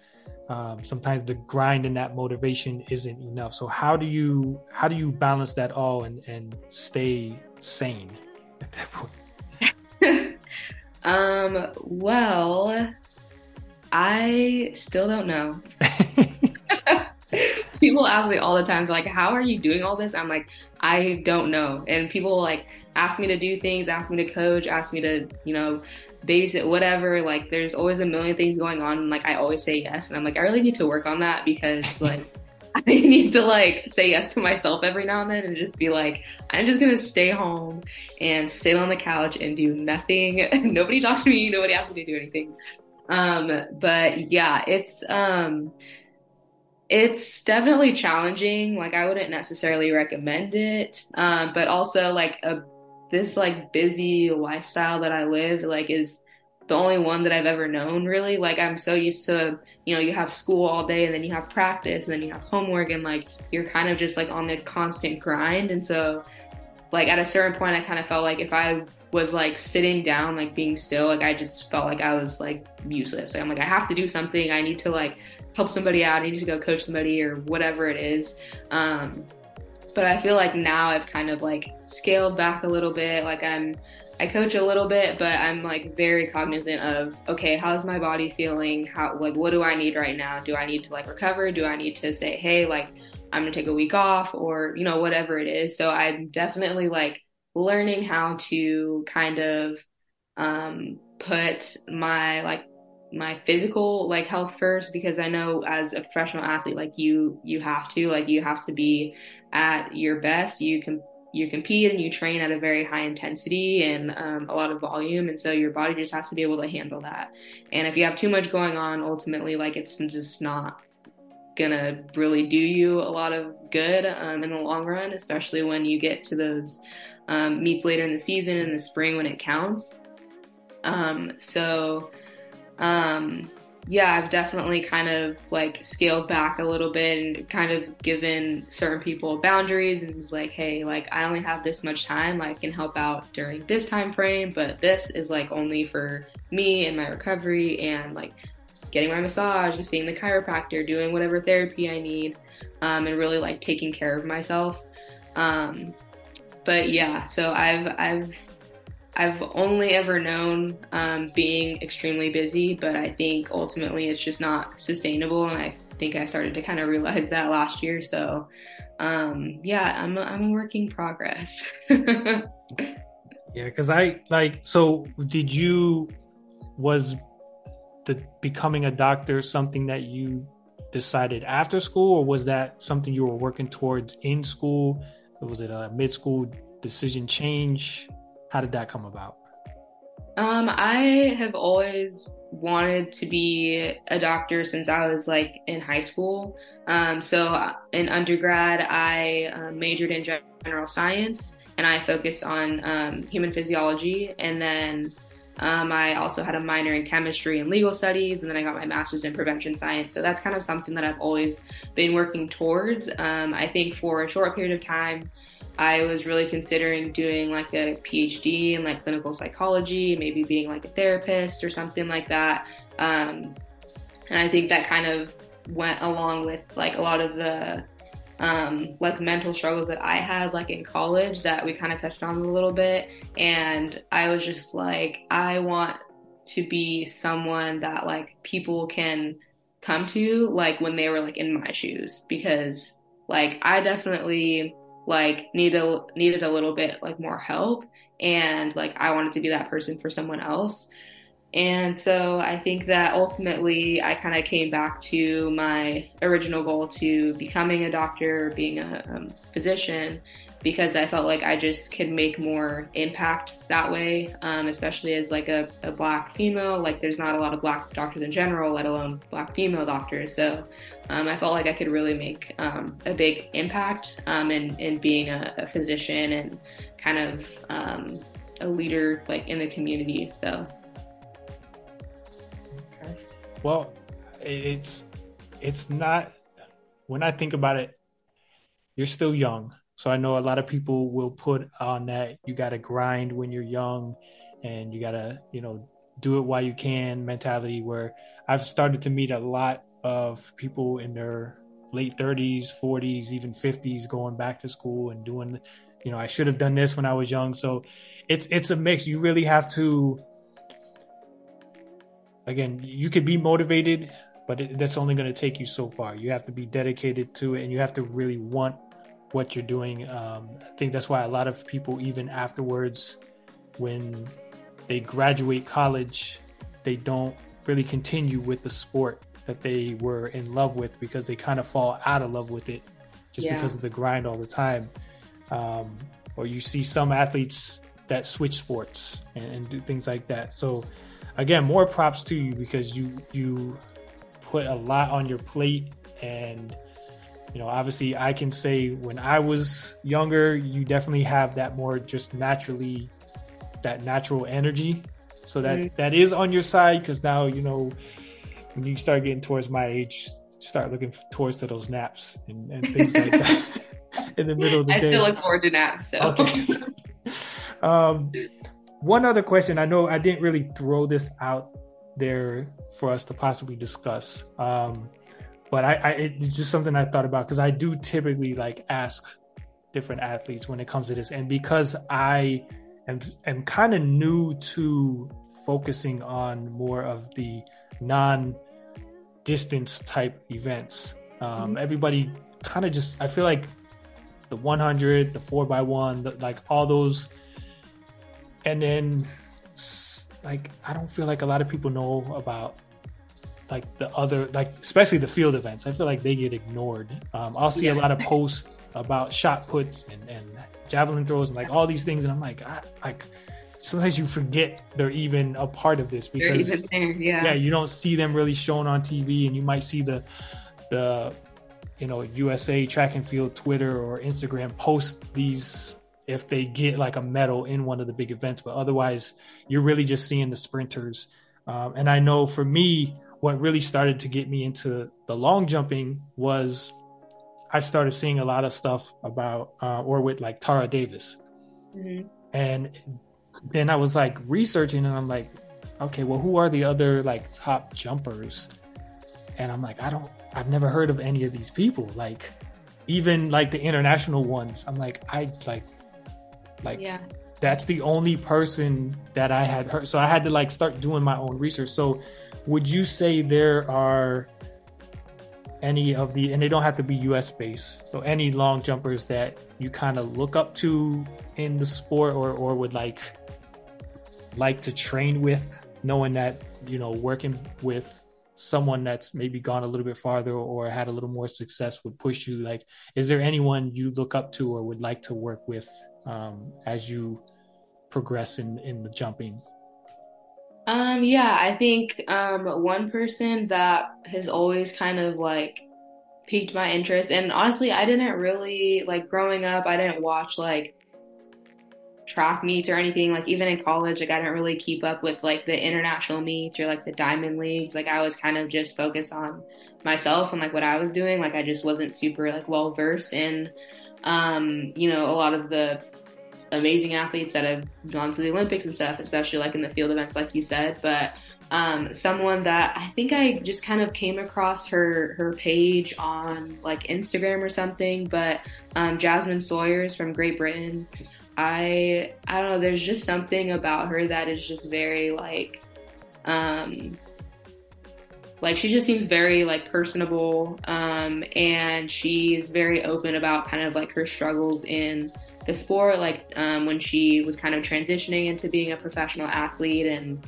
Um, sometimes the grind and that motivation isn't enough. So how do you how do you balance that all and and stay sane at that point? um well I still don't know. people ask me all the time, like, how are you doing all this? I'm like, I don't know. And people like ask me to do things, ask me to coach, ask me to, you know, babysit, whatever. Like, there's always a million things going on. And like, I always say yes. And I'm like, I really need to work on that because like, I need to like say yes to myself every now and then and just be like, I'm just gonna stay home and sit on the couch and do nothing. nobody talks to me, nobody asks me to do anything. Um, but yeah, it's, um, it's definitely challenging. Like I wouldn't necessarily recommend it. Um, but also like a, this like busy lifestyle that I live, like is the only one that I've ever known really. Like I'm so used to, you know, you have school all day and then you have practice and then you have homework and like you're kind of just like on this constant grind. And so like at a certain point I kind of felt like if I was like sitting down, like being still, like I just felt like I was like useless. Like I'm like, I have to do something. I need to like help somebody out. I need to go coach somebody or whatever it is. Um, but I feel like now I've kind of like scaled back a little bit. Like I'm, I coach a little bit, but I'm like very cognizant of okay, how's my body feeling? How like what do I need right now? Do I need to like recover? Do I need to say, hey, like I'm gonna take a week off or you know whatever it is. So I'm definitely like learning how to kind of um, put my like my physical like health first because I know as a professional athlete like you you have to like you have to be at your best. You can you compete and you train at a very high intensity and um, a lot of volume and so your body just has to be able to handle that. And if you have too much going on ultimately like it's just not gonna really do you a lot of good um, in the long run especially when you get to those um, meets later in the season in the spring when it counts um, so um, yeah, I've definitely kind of like scaled back a little bit and kind of given certain people boundaries and was like, hey, like I only have this much time. I can help out during this time frame, but this is like only for me and my recovery and like getting my massage and seeing the chiropractor, doing whatever therapy I need, um, and really like taking care of myself. Um, but yeah, so I've I've I've only ever known um, being extremely busy, but I think ultimately it's just not sustainable. And I think I started to kind of realize that last year. So, um, yeah, I'm a, I'm a work in progress. yeah, because I like, so did you, was the becoming a doctor something that you decided after school, or was that something you were working towards in school? Was it a mid school decision change? How did that come about? Um, I have always wanted to be a doctor since I was like in high school. Um, so uh, in undergrad, I uh, majored in general science and I focused on um, human physiology. And then um, I also had a minor in chemistry and legal studies, and then I got my master's in prevention science. So that's kind of something that I've always been working towards. Um, I think for a short period of time, I was really considering doing like a PhD in like clinical psychology, maybe being like a therapist or something like that. Um, and I think that kind of went along with like a lot of the um, like mental struggles that I had like in college that we kind of touched on a little bit. And I was just like, I want to be someone that like people can come to like when they were like in my shoes because like I definitely like needed a, needed a little bit like more help and like I wanted to be that person for someone else. And so I think that ultimately I kind of came back to my original goal to becoming a doctor, being a um, physician, because I felt like I just could make more impact that way, um, especially as like a, a, black female. Like there's not a lot of black doctors in general, let alone black female doctors. So um, I felt like I could really make um, a big impact um, in, in being a, a, physician and kind of um, a leader like in the community. So. Well, it's it's not when I think about it, you're still young so I know a lot of people will put on that you got to grind when you're young and you got to, you know, do it while you can mentality where I've started to meet a lot of people in their late 30s, 40s, even 50s going back to school and doing, you know, I should have done this when I was young. So it's it's a mix. You really have to again, you could be motivated, but it, that's only going to take you so far. You have to be dedicated to it and you have to really want what you're doing. Um, I think that's why a lot of people, even afterwards, when they graduate college, they don't really continue with the sport that they were in love with because they kind of fall out of love with it just yeah. because of the grind all the time. Um, or you see some athletes that switch sports and, and do things like that. So again, more props to you because you you put a lot on your plate and you know, obviously I can say when I was younger, you definitely have that more just naturally, that natural energy. So that mm-hmm. that is on your side because now you know when you start getting towards my age, start looking towards to those naps and, and things like that in the middle of the I day. I still look forward to naps. So. Okay. um, one other question. I know I didn't really throw this out there for us to possibly discuss. Um, but I, I, it's just something I thought about because I do typically like ask different athletes when it comes to this, and because I am am kind of new to focusing on more of the non distance type events. Um, mm-hmm. Everybody kind of just I feel like the 100, the four by one, like all those, and then like I don't feel like a lot of people know about like the other like especially the field events. I feel like they get ignored. Um, I'll see yeah. a lot of posts about shot puts and, and javelin throws and like all these things, and I'm like, I, like sometimes you forget they're even a part of this because yeah. yeah, you don't see them really shown on TV, and you might see the the you know USA track and field Twitter or Instagram post these if they get like a medal in one of the big events, but otherwise you're really just seeing the sprinters. Um, and I know for me, what really started to get me into the long jumping was I started seeing a lot of stuff about uh, or with like Tara Davis, mm-hmm. and then I was like researching, and I'm like, okay, well, who are the other like top jumpers? And I'm like, I don't, I've never heard of any of these people. Like, even like the international ones, I'm like, I like like yeah. that's the only person that I had heard. So I had to like start doing my own research. So would you say there are any of the and they don't have to be US based, so any long jumpers that you kind of look up to in the sport or or would like like to train with, knowing that, you know, working with someone that's maybe gone a little bit farther or had a little more success would push you like is there anyone you look up to or would like to work with um, as you progress in in the jumping? Um, yeah, I think um, one person that has always kind of like piqued my interest, and honestly, I didn't really like growing up. I didn't watch like track meets or anything. Like even in college, like I didn't really keep up with like the international meets or like the diamond leagues. Like I was kind of just focused on myself and like what I was doing. Like I just wasn't super like well versed in um, you know, a lot of the amazing athletes that have gone to the Olympics and stuff, especially like in the field events, like you said. But um, someone that I think I just kind of came across her her page on like Instagram or something. But um, Jazmin Sawyers from Great Britain. I I don't know. There's just something about her that is just very like um, like she just seems very like personable um, and she's very open about kind of like her struggles in the sport like um, when she was kind of transitioning into being a professional athlete and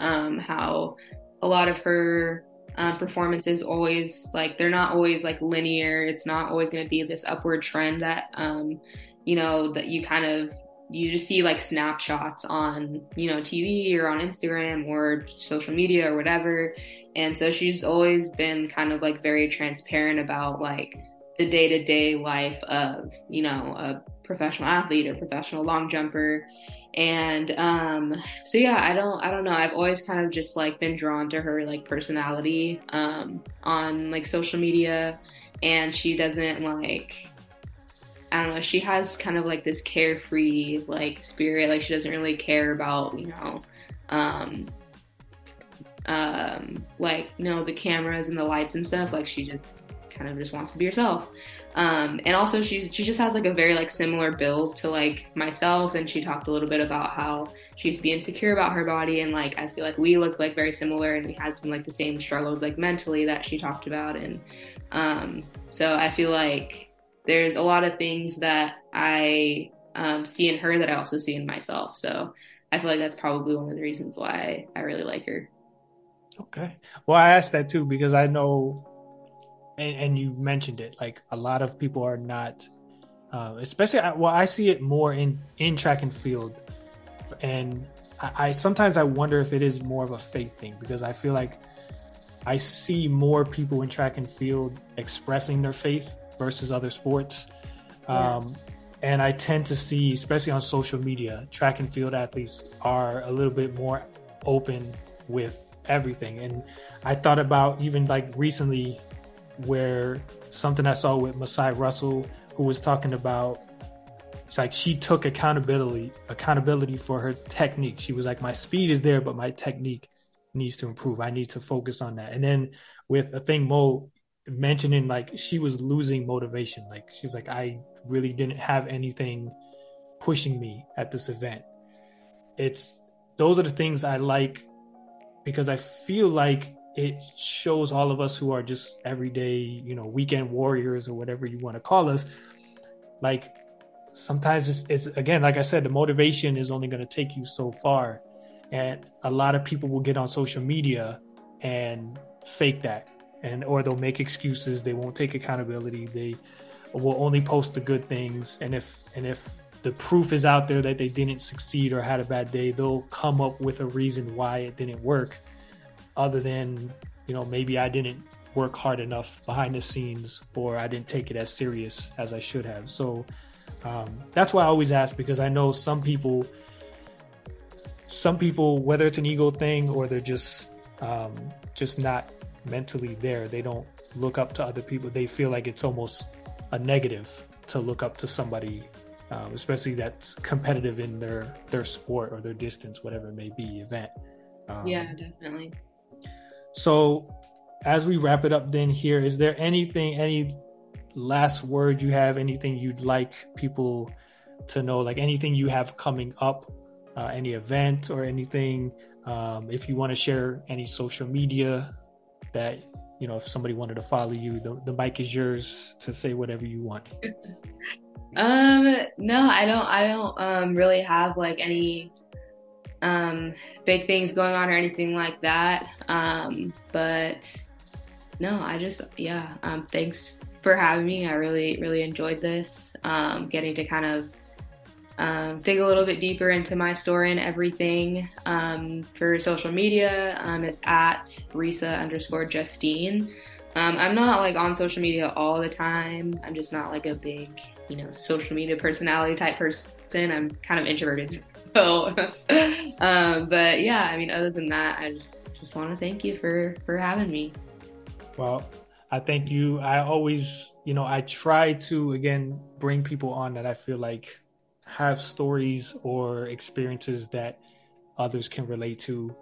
um, how a lot of her um, performances always like they're not always like linear. It's not always going to be this upward trend that um, you know that you kind of you just see like snapshots on you know TV or on Instagram or social media or whatever and so she's always been kind of like very transparent about like the day to day life of, you know, a professional athlete or professional long jumper. And um, so yeah, I don't I don't know. I've always kind of just like been drawn to her like personality um, on like social media and she doesn't like I don't know, she has kind of like this carefree like spirit. Like she doesn't really care about, you know, um, um, like you know the cameras and the lights and stuff. Like she just kind of just wants to be herself. Um, and also she she just has like a very like similar build to like myself. And she talked a little bit about how she used to be insecure about her body, and like I feel like we look like very similar, and we had some like the same struggles like mentally that she talked about. And um, so I feel like there's a lot of things that I um, see in her that I also see in myself. So I feel like that's probably one of the reasons why I really like her. Okay. Well, I asked that too because I know, and, and you mentioned it, like a lot of people are not, uh, especially, well, I see it more in, in track and field. And I, I sometimes I wonder if it is more of a faith thing because I feel like I see more people in track and field expressing their faith versus other sports. Yeah. Um, and I tend to see, especially on social media, track and field athletes are a little bit more open with everything. And I thought about even like recently, where something I saw with Masai Russell, who was talking about it's like she took accountability accountability for her technique. She was like, my speed is there, but my technique needs to improve. I need to focus on that. And then with Athing Mu mentioning like she was losing motivation. Like she's like, I really didn't have anything pushing me at this event. It's those are the things I like because I feel like it shows all of us who are just everyday, you know, weekend warriors or whatever you want to call us, like sometimes it's, it's again like i said the motivation is only going to take you so far. And a lot of people will get on social media and fake that. And or they'll make excuses. They won't take accountability. They will only post the good things. And if and if the proof is out there that they didn't succeed or had a bad day they'll come up with a reason why it didn't work other than you know maybe i didn't work hard enough behind the scenes or i didn't take it as serious as i should have so um, that's why I always ask because I know some people, some people, whether it's an ego thing or they're just um, just not mentally there, they don't look up to other people. They feel like it's almost a negative to look up to somebody, um, especially that's competitive in their their sport or their distance, whatever it may be, event. Um, yeah, definitely. So, as we wrap it up, then here is there anything, any last word you have, anything you'd like people to know, like anything you have coming up, uh, any event or anything. Um, if you want to share any social media that, you know, if somebody wanted to follow you, the, the mic is yours to say whatever you want. um, no, I don't, I don't, um, really have like any, um, big things going on or anything like that. Um, but no, I just, yeah, um, thanks for having me. I really, really enjoyed this. Um, getting to kind of um, dig a little bit deeper into my story and everything. Um, for social media, um, it's at Rhesa underscore Justine. Um, I'm not like on social media all the time. I'm just not like a big, you know, social media personality type person. I'm kind of introverted. So, um, but yeah, I mean, other than that, I just just want to thank you for for having me. Well, I thank you. I always, you know, I try to again bring people on that I feel like have stories or experiences that others can relate to.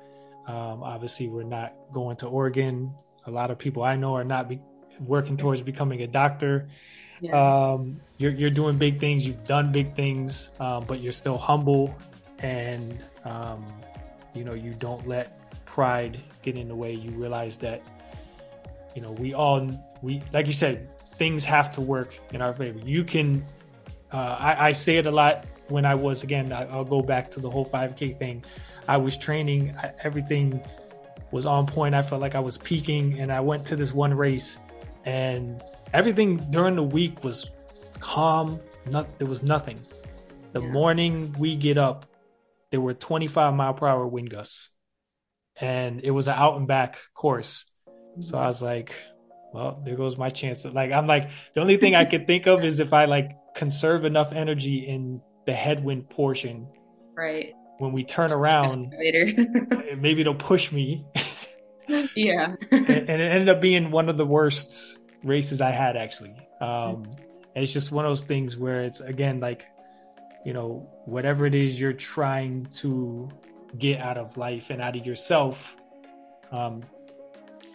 Um, obviously, we're not going to Oregon. A lot of people I know are not be- working towards becoming a doctor. Um, you're, you're doing big things. You've done big things, um, but you're still humble, and um, you know you don't let pride get in the way. You realize that you know, we all we like you said, things have to work in our favor. You can. Uh, I, I say it a lot when I was again. I, will go back to the whole 5K thing. I was training. I, everything was on point. I felt like I was peaking, and I went to this one race, and everything during the week was calm. Not there was nothing. The yeah. morning we get up, there were 25 mile per hour wind gusts, and it was an out and back course. So mm. I was like, well, there goes my chance. Like I'm like the only thing I could think of is if I like conserve enough energy in the headwind portion. Right. When we turn around later, maybe it'll push me. yeah. and, it ended up being one of the worst races I had actually. Um, it's just one of those things where it's again like, you know, whatever it is you're trying to get out of life and out of yourself, um,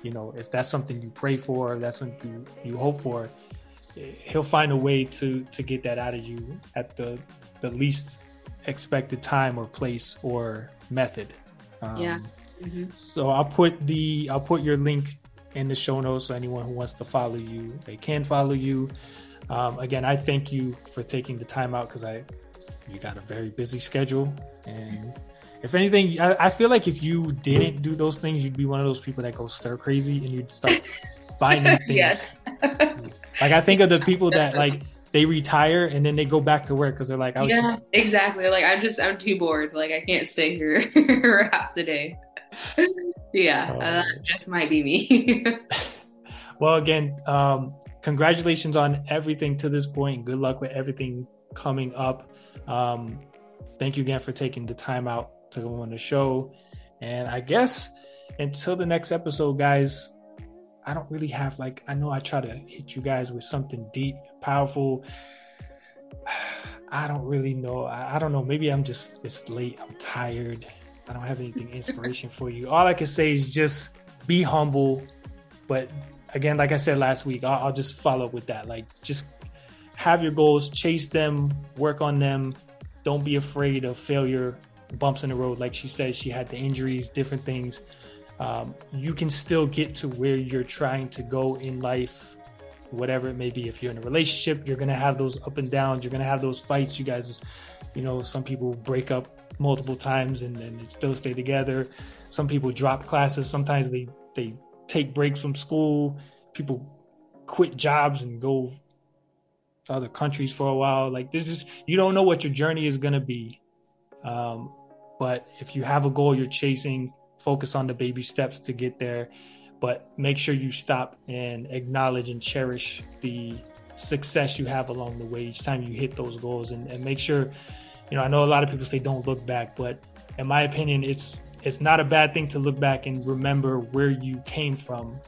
you know if that's something you pray for that's something you, you hope for he'll find a way to to get that out of you at the the least expected time or place or method um, yeah mm-hmm. so i'll put the i'll put your link in the show notes so anyone who wants to follow you they can follow you um, again i thank you for taking the time out because i you got a very busy schedule and if anything, I, I, feel like if you didn't do those things, you'd be one of those people that go stir crazy and you'd start finding things. Yes. like I think of the people that like they retire and then they go back to work because they're like, I was yeah, just exactly. Like I'm just I'm too bored. Like I can't sit here half the day. yeah, uh, that just might be me. well, again, um, congratulations on everything to this point. Good luck with everything coming up. Um, thank you again for taking the time out to go on the show. And I guess until the next episode, guys, I don't really have like, I know I try to hit you guys with something deep, powerful. I don't really know. I, I don't know. Maybe I'm just, it's late. I'm tired. I don't have anything inspiration for you. All I can say is just be humble. But again, like I said last week, I'll, I'll just follow up with that. Like, just have your goals, chase them, work on them. Don't be afraid of failure, bumps in the road. Like she said, she had the injuries, different things. Um, you can still get to where you're trying to go in life, whatever it may be. If you're in a relationship, you're to have those up and downs. You're to have those fights. You guys, you know, some people break up multiple times and then still stay together. Some people drop classes. Sometimes they, they take breaks from school. People quit jobs and go to other countries for a while. Like this is you don't know what your journey is gonna be. Um, but if you have a goal you're chasing, focus on the baby steps to get there. But make sure you stop and acknowledge and cherish the success you have along the way each time you hit those goals and, and make sure, you know, I know a lot of people say don't look back, but in my opinion, it's it's not a bad thing to look back and remember where you came from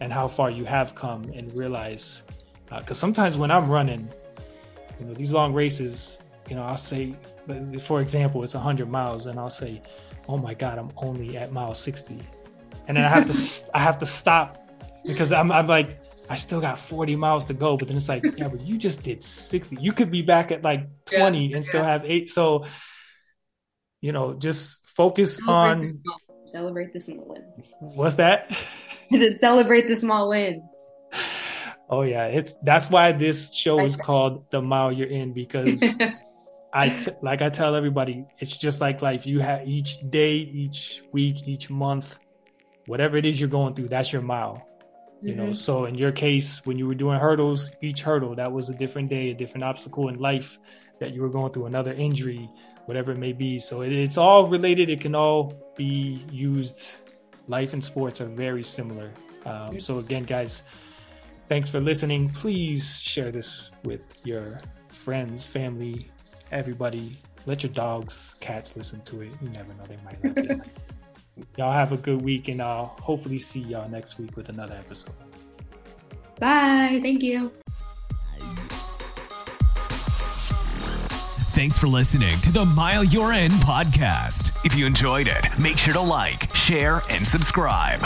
and how far you have come and realize because uh, sometimes when I'm running, you know, these long races, you know, I'll say, for example, it's 100 miles, and I'll say, "Oh my God, I'm only at mile 60," and then I have to I have to stop because I'm I'm like I still got 40 miles to go, but then it's like, yeah, but you just did 60. You could be back at like 20 yeah, and still have eight. So, you know, just focus celebrate on the celebrate the small wins. What's that? Is it celebrate the small wins? Oh yeah, it's that's why this show is called the mile you're in because I t- like I tell everybody, it's just like life. You have each day, each week, each month, whatever it is you're going through, that's your mile. You mm-hmm. know, so in your case, when you were doing hurdles, each hurdle that was a different day, a different obstacle in life that you were going through, another injury, whatever it may be. So it, it's all related. It can all be used. Life and sports are very similar. Um, so again, guys Thanks for listening. Please share this with your friends, family, everybody. Let your dogs, cats listen to it. You never know, they might like it. y'all have a good week, and I'll hopefully see y'all next week with another episode. Bye. Thank you. Thanks for listening to the Mile You're In podcast. If you enjoyed it, make sure to like, share, and subscribe.